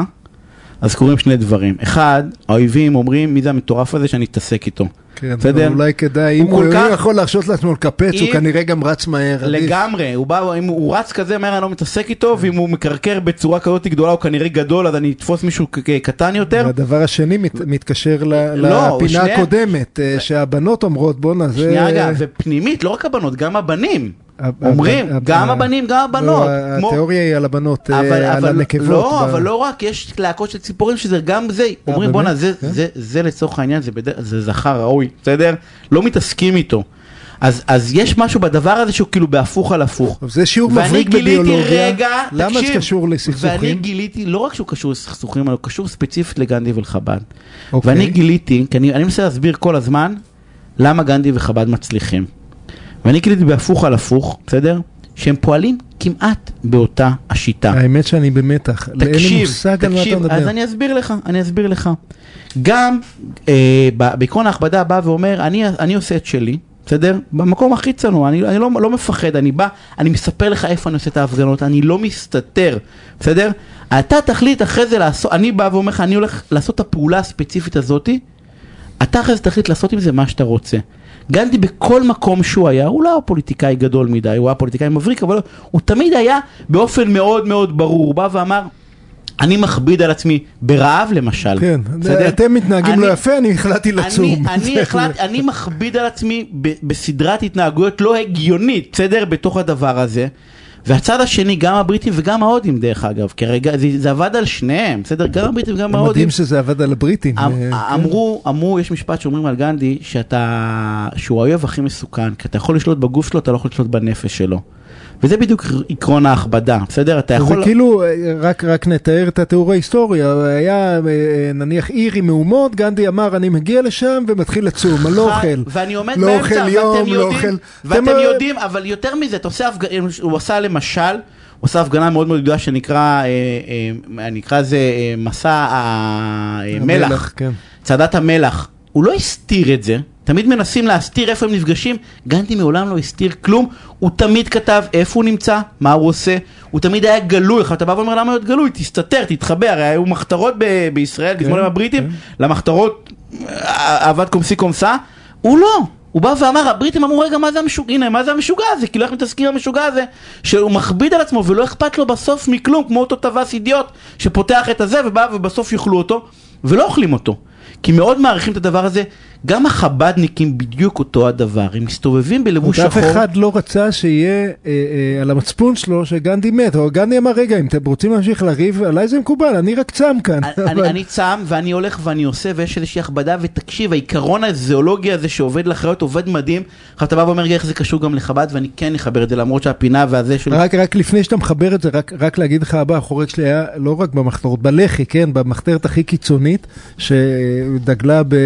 אז קורים שני דברים. אחד, האויבים אומרים, מי זה המטורף הזה שאני אתעסק איתו. כן, בסדר? אולי כדאי, הוא אם הוא כך- יכול להרשות לעצמו לקפץ, הוא אם- כנראה גם רץ מהר. לגמרי, הוא בא, אם הוא רץ כזה מהר אני לא מתעסק איתו, ואם הוא מקרקר בצורה כזאת גדולה הוא כנראה גדול, אז אני אתפוס מישהו קטן יותר. והדבר השני מת, מתקשר ל- לא, לפינה שנייה. הקודמת, אה, שהבנות אומרות, בואנה, זה... שנייה רגע, ופנימית, לא רק הבנות, גם הבנים. אומרים, גם הב- הבנים, גם הבנות. לא, התיאוריה היא על הבנות, אה, אבל, על הנקבות. לא, אבל לא רק, יש להקות של ציפורים שזה גם זה, אומרים באמת? בואנה זה, כן. זה, לצורך העניין, זה, זכר ראוי, בסדר? לא מתעסקים איתו. אז, אז יש משהו בדבר הזה שהוא כאילו בהפוך על הפוך. זה שיעור ואני מבריק גיליתי, בביולוגיה. רגע, למה תקשיב, זה קשור ואני לסכסוכים? גיליתי, לא רק שהוא קשור לסכסוכים, אבל הוא קשור ספציפית לגנדי ולחב"ד. אוקיי. ואני גיליתי, כי אני, אני מנסה להסביר כל הזמן, למה גנדי וחב"ד מצליחים. ואני גיליתי בהפוך על הפוך, בסדר? שהם פועלים כמעט באותה השיטה. האמת שאני במתח. תקשיב, אתה תקשיב, אז. אני אסביר לך, אני אסביר לך. גם אה, בעקרון ההכבדה בא ואומר, אני, אני עושה את שלי, בסדר? במקום הכי צנוע, אני, אני לא, לא מפחד, אני בא, אני מספר לך איפה אני עושה את ההפגנות, אני לא מסתתר, בסדר? אתה תחליט אחרי זה לעשות, אני בא ואומר לך, אני הולך לעשות את הפעולה הספציפית הזאתי, אתה אחרי זה תחליט לעשות עם זה מה שאתה רוצה. גנדי בכל מקום שהוא היה, הוא לא היה פוליטיקאי גדול מדי, הוא היה פוליטיקאי מבריק, אבל הוא תמיד היה באופן מאוד מאוד ברור, הוא בא ואמר, אני מכביד על עצמי ברעב למשל. כן, בסדר? אתם מתנהגים לא אני- יפה, אני החלטתי לצום. אני, אני, החלט, אני מכביד על עצמי ב, בסדרת התנהגויות לא הגיונית, בסדר? בתוך הדבר הזה. והצד השני, גם הבריטים וגם ההודים דרך אגב, כי הרי זה, זה עבד על שניהם, בסדר? גם הבריטים וגם ההודים. מדהים שזה עבד על הבריטים. אמ- אה, אמרו, אמרו, יש משפט שאומרים על גנדי, שאתה, שהוא האויב הכי מסוכן, כי אתה יכול לשלוט בגוף שלו, אתה לא יכול לשלוט בנפש שלו. וזה בדיוק עקרון ההכבדה, בסדר? אתה זה יכול... כאילו, אה, רק, רק נתאר את התיאור ההיסטורי, היה אה, נניח עיר עם מהומות, גנדי אמר אני מגיע לשם ומתחיל לצום, אני לא אוכל. ואני עומד לא באמצע, אוכל ואתם יום, יודעים, לא אוכל... ואתם אתם, אה, יודעים, אבל יותר מזה, אתה עושה הפגנה, הוא עשה למשל, הוא עשה הפגנה מאוד מאוד גדולה שנקרא, אה, אה, נקרא זה אה, מסע המלח, המלח, כן. צעדת המלח. הוא לא הסתיר את זה, תמיד מנסים להסתיר איפה הם נפגשים, גנדי מעולם לא הסתיר כלום, הוא תמיד כתב איפה הוא נמצא, מה הוא עושה, הוא תמיד היה גלוי, עכשיו אתה בא ואומר למה להיות גלוי, תסתתר, תתחבא, הרי היו מחתרות ב- בישראל, בזמן עם הבריטים, למחתרות אה, עבד קומסי קומסה, הוא לא. הוא בא ואמר, הבריטים אמרו, רגע, מה זה המשוגע, הנה, מה זה המשוגע הזה? כאילו, איך מתעסקים עם המשוגע הזה? שהוא מכביד על עצמו ולא אכפת לו בסוף מכלום, כמו אותו טווס אידיוט שפותח את הזה ובא ובסוף יאכלו אותו, ולא אוכלים אותו. כי מאוד מעריכים את הדבר הזה, גם החבדניקים בדיוק אותו הדבר, הם מסתובבים בלבוש אף שחור. אחד לא רצה שיהיה אה, אה, על המצפון שלו שגנדי מת, או גנדי אמר, רגע, אם אתם רוצים להמשיך לריב, עליי זה מקובל, אני רק צם כאן. אני, אבל- אני צם ואני הולך ואני עושה ויש איזושהי הכבדה ותקשיב העיקרון הזואולוגי הזה שעובד לחיות עובד מדהים עכשיו אתה בא ואומר איך זה קשור גם לחב"ד ואני כן אחבר את זה למרות שהפינה והזה של רק, רק לפני שאתה מחבר את זה, רק, רק להגיד לך הבא, החורג שלי היה לא רק במחתרות, בלח"י, כן, במחתרת הכי קיצונית, שדגלה ב,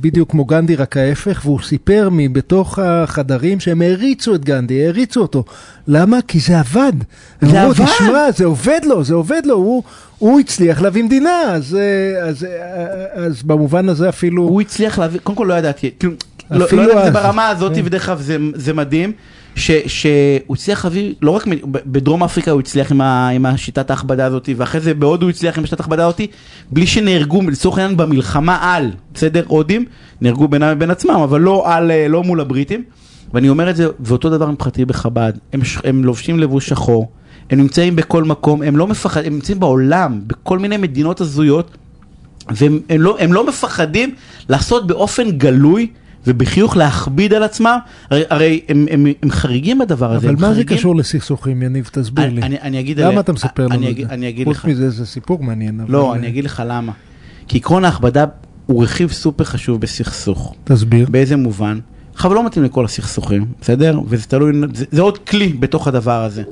בדיוק כמו גנדי, רק ההפך, והוא סיפר מבתוך החדרים שהם העריצו את גנדי, העריצו אותו. למה? כי זה עבד. זה עבד. תשמע, זה עובד לו, זה עובד לו, הוא, הוא הצליח להביא מדינה, אז, אה, אז, אה, אז במובן הזה אפילו... הוא הצליח להביא, קודם כל לא ידעתי, כאילו, לא ידעתי את זה. ברמה הזאת, כן. ודרך אגב זה, מדהים, שהוא הצליח להביא, לא רק, בדרום אפריקה הוא הצליח עם, השיטת ההכבדה הזאת, ואחרי זה בהודו הוא הצליח עם השיטת ההכבדה הזאת, בלי שנהרגו, לצורך העניין במלחמה על, בסדר, הודים, נהרגו בינם לבין עצמם, אבל לא, על, אה, לא מול הבריטים, ואני אומר את זה, ואותו דבר מבחינתי בחב"ד, הם, הם לובשים לבוש שחור, הם נמצאים בכל מקום, הם לא מפחדים, הם נמצאים בעולם, בכל מיני מדינות הזויות, והם הם לא, הם לא מפחדים לעשות באופן גלוי ובחיוך להכביד על עצמם, הרי, הרי הם, הם, הם חריגים בדבר הזה. אבל מה זה חריגים- קשור לסכסוכים, יניב? תסביר אני- לי. אני- אני אגיד למה עליה- אתה מספר לנו אני את זה? אני חוץ לך. מזה, זה סיפור מעניין. לא, אבל- אני אגיד לך למה. כי עקרון ההכבדה הוא רכיב סופר חשוב בסכסוך. תסביר. באיזה מובן? עכשיו לא מתאים לכל הסכסוכים, בסדר? וזה תלוי, זה, זה עוד כלי בתוך הדבר הזה.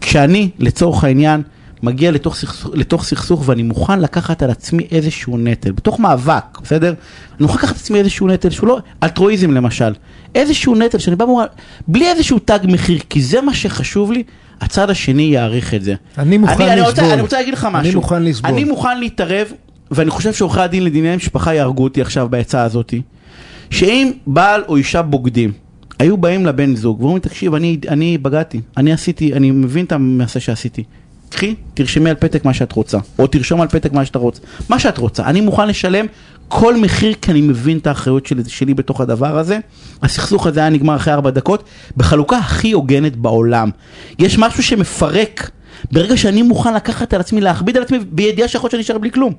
כשאני, לצורך העניין, מגיע לתוך סכסוך, לתוך סכסוך ואני מוכן לקחת על עצמי איזשהו נטל, בתוך מאבק, בסדר? אני מוכן לקחת על עצמי איזשהו נטל שהוא לא, אלטרואיזם למשל, איזשהו נטל שאני בא ואומר, בלי איזשהו תג מחיר, כי זה מה שחשוב לי, הצד השני יעריך את זה. אני מוכן אני, אני רוצה, לסבול. אני רוצה להגיד לך משהו. אני מוכן לסבול. אני מוכן להתערב, ואני חושב שעורכי הדין לדיני משפחה יהרגו אותי עכשיו בעצה הזאתי, שאם בעל או אישה בוגדים, היו באים לבן זוג ואומרים, תקשיב, אני, אני בגדתי, אני עשיתי, אני מבין את המעשה שעשיתי. קחי, תרשמי על פתק מה שאת רוצה, או תרשום על פתק מה שאתה רוצה, מה שאת רוצה. אני מוכן לשלם כל מחיר כי אני מבין את האחריות שלי, שלי בתוך הדבר הזה. הסכסוך הזה היה נגמר אחרי ארבע דקות, בחלוקה הכי הוגנת בעולם. יש משהו שמפרק, ברגע שאני מוכן לקחת על עצמי, להכביד על עצמי, בידיעה שיכול להיות שאני אשאר בלי כלום.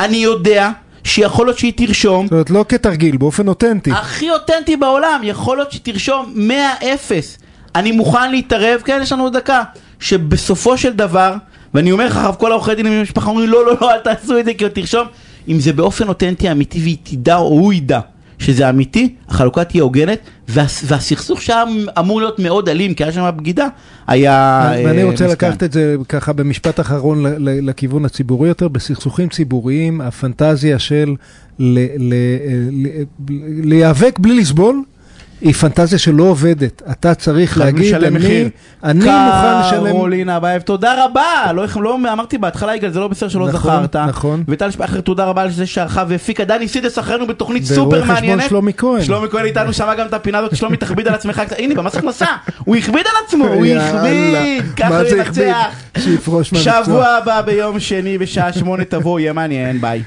אני יודע שיכול להיות שהיא תרשום, זאת אומרת, לא כתרגיל, באופן אותנטי. הכי אותנטי בעולם, יכול להיות שתרשום 100-0. אני מוכן להתערב, כן, יש לנו עוד דקה, שבסופו של דבר, ואני אומר לך, כל העורכי דין במשפחה אומרים, לא, לא, לא, אל תעשו את זה, כי עוד תרשום, אם זה באופן אותנטי אמיתי והיא תדע, או הוא ידע, שזה אמיתי, החלוקה תהיה הוגנת, וה, והסכסוך שהיה אמור להיות מאוד אלים, כי היה שם בגידה, היה... ואני אה, רוצה מסכן. לקחת את זה ככה במשפט אחרון לכיוון הציבורי יותר. בסכסוכים ציבוריים, הפנטזיה של להיאבק בלי לסבול, היא פנטזיה שלא עובדת. אתה צריך להגיד, אני מחיר. אני מוכן לשלם... קרולינה אבייב, תודה רבה. לא, לא אמרתי בהתחלה, יגאל, זה לא בסדר שלא נכון, זכרת. נכון. וטל שפחר, תודה רבה על זה שערכה והפיקה. דני סידס אחרינו בתוכנית ורואה סופר חשבון מעניינת. שלומי כהן. שלומי כהן איתנו, שמע גם את הפינה הזאת, שלומי תכביד על עצמך קצת. הנה, במס הכנסה. הוא הכביד על עצמו, הוא. הכביד. ככה? ינצח. שבוע הבא ביום שני בשעה שמונה תבואו, יהיה מעניין, ביי.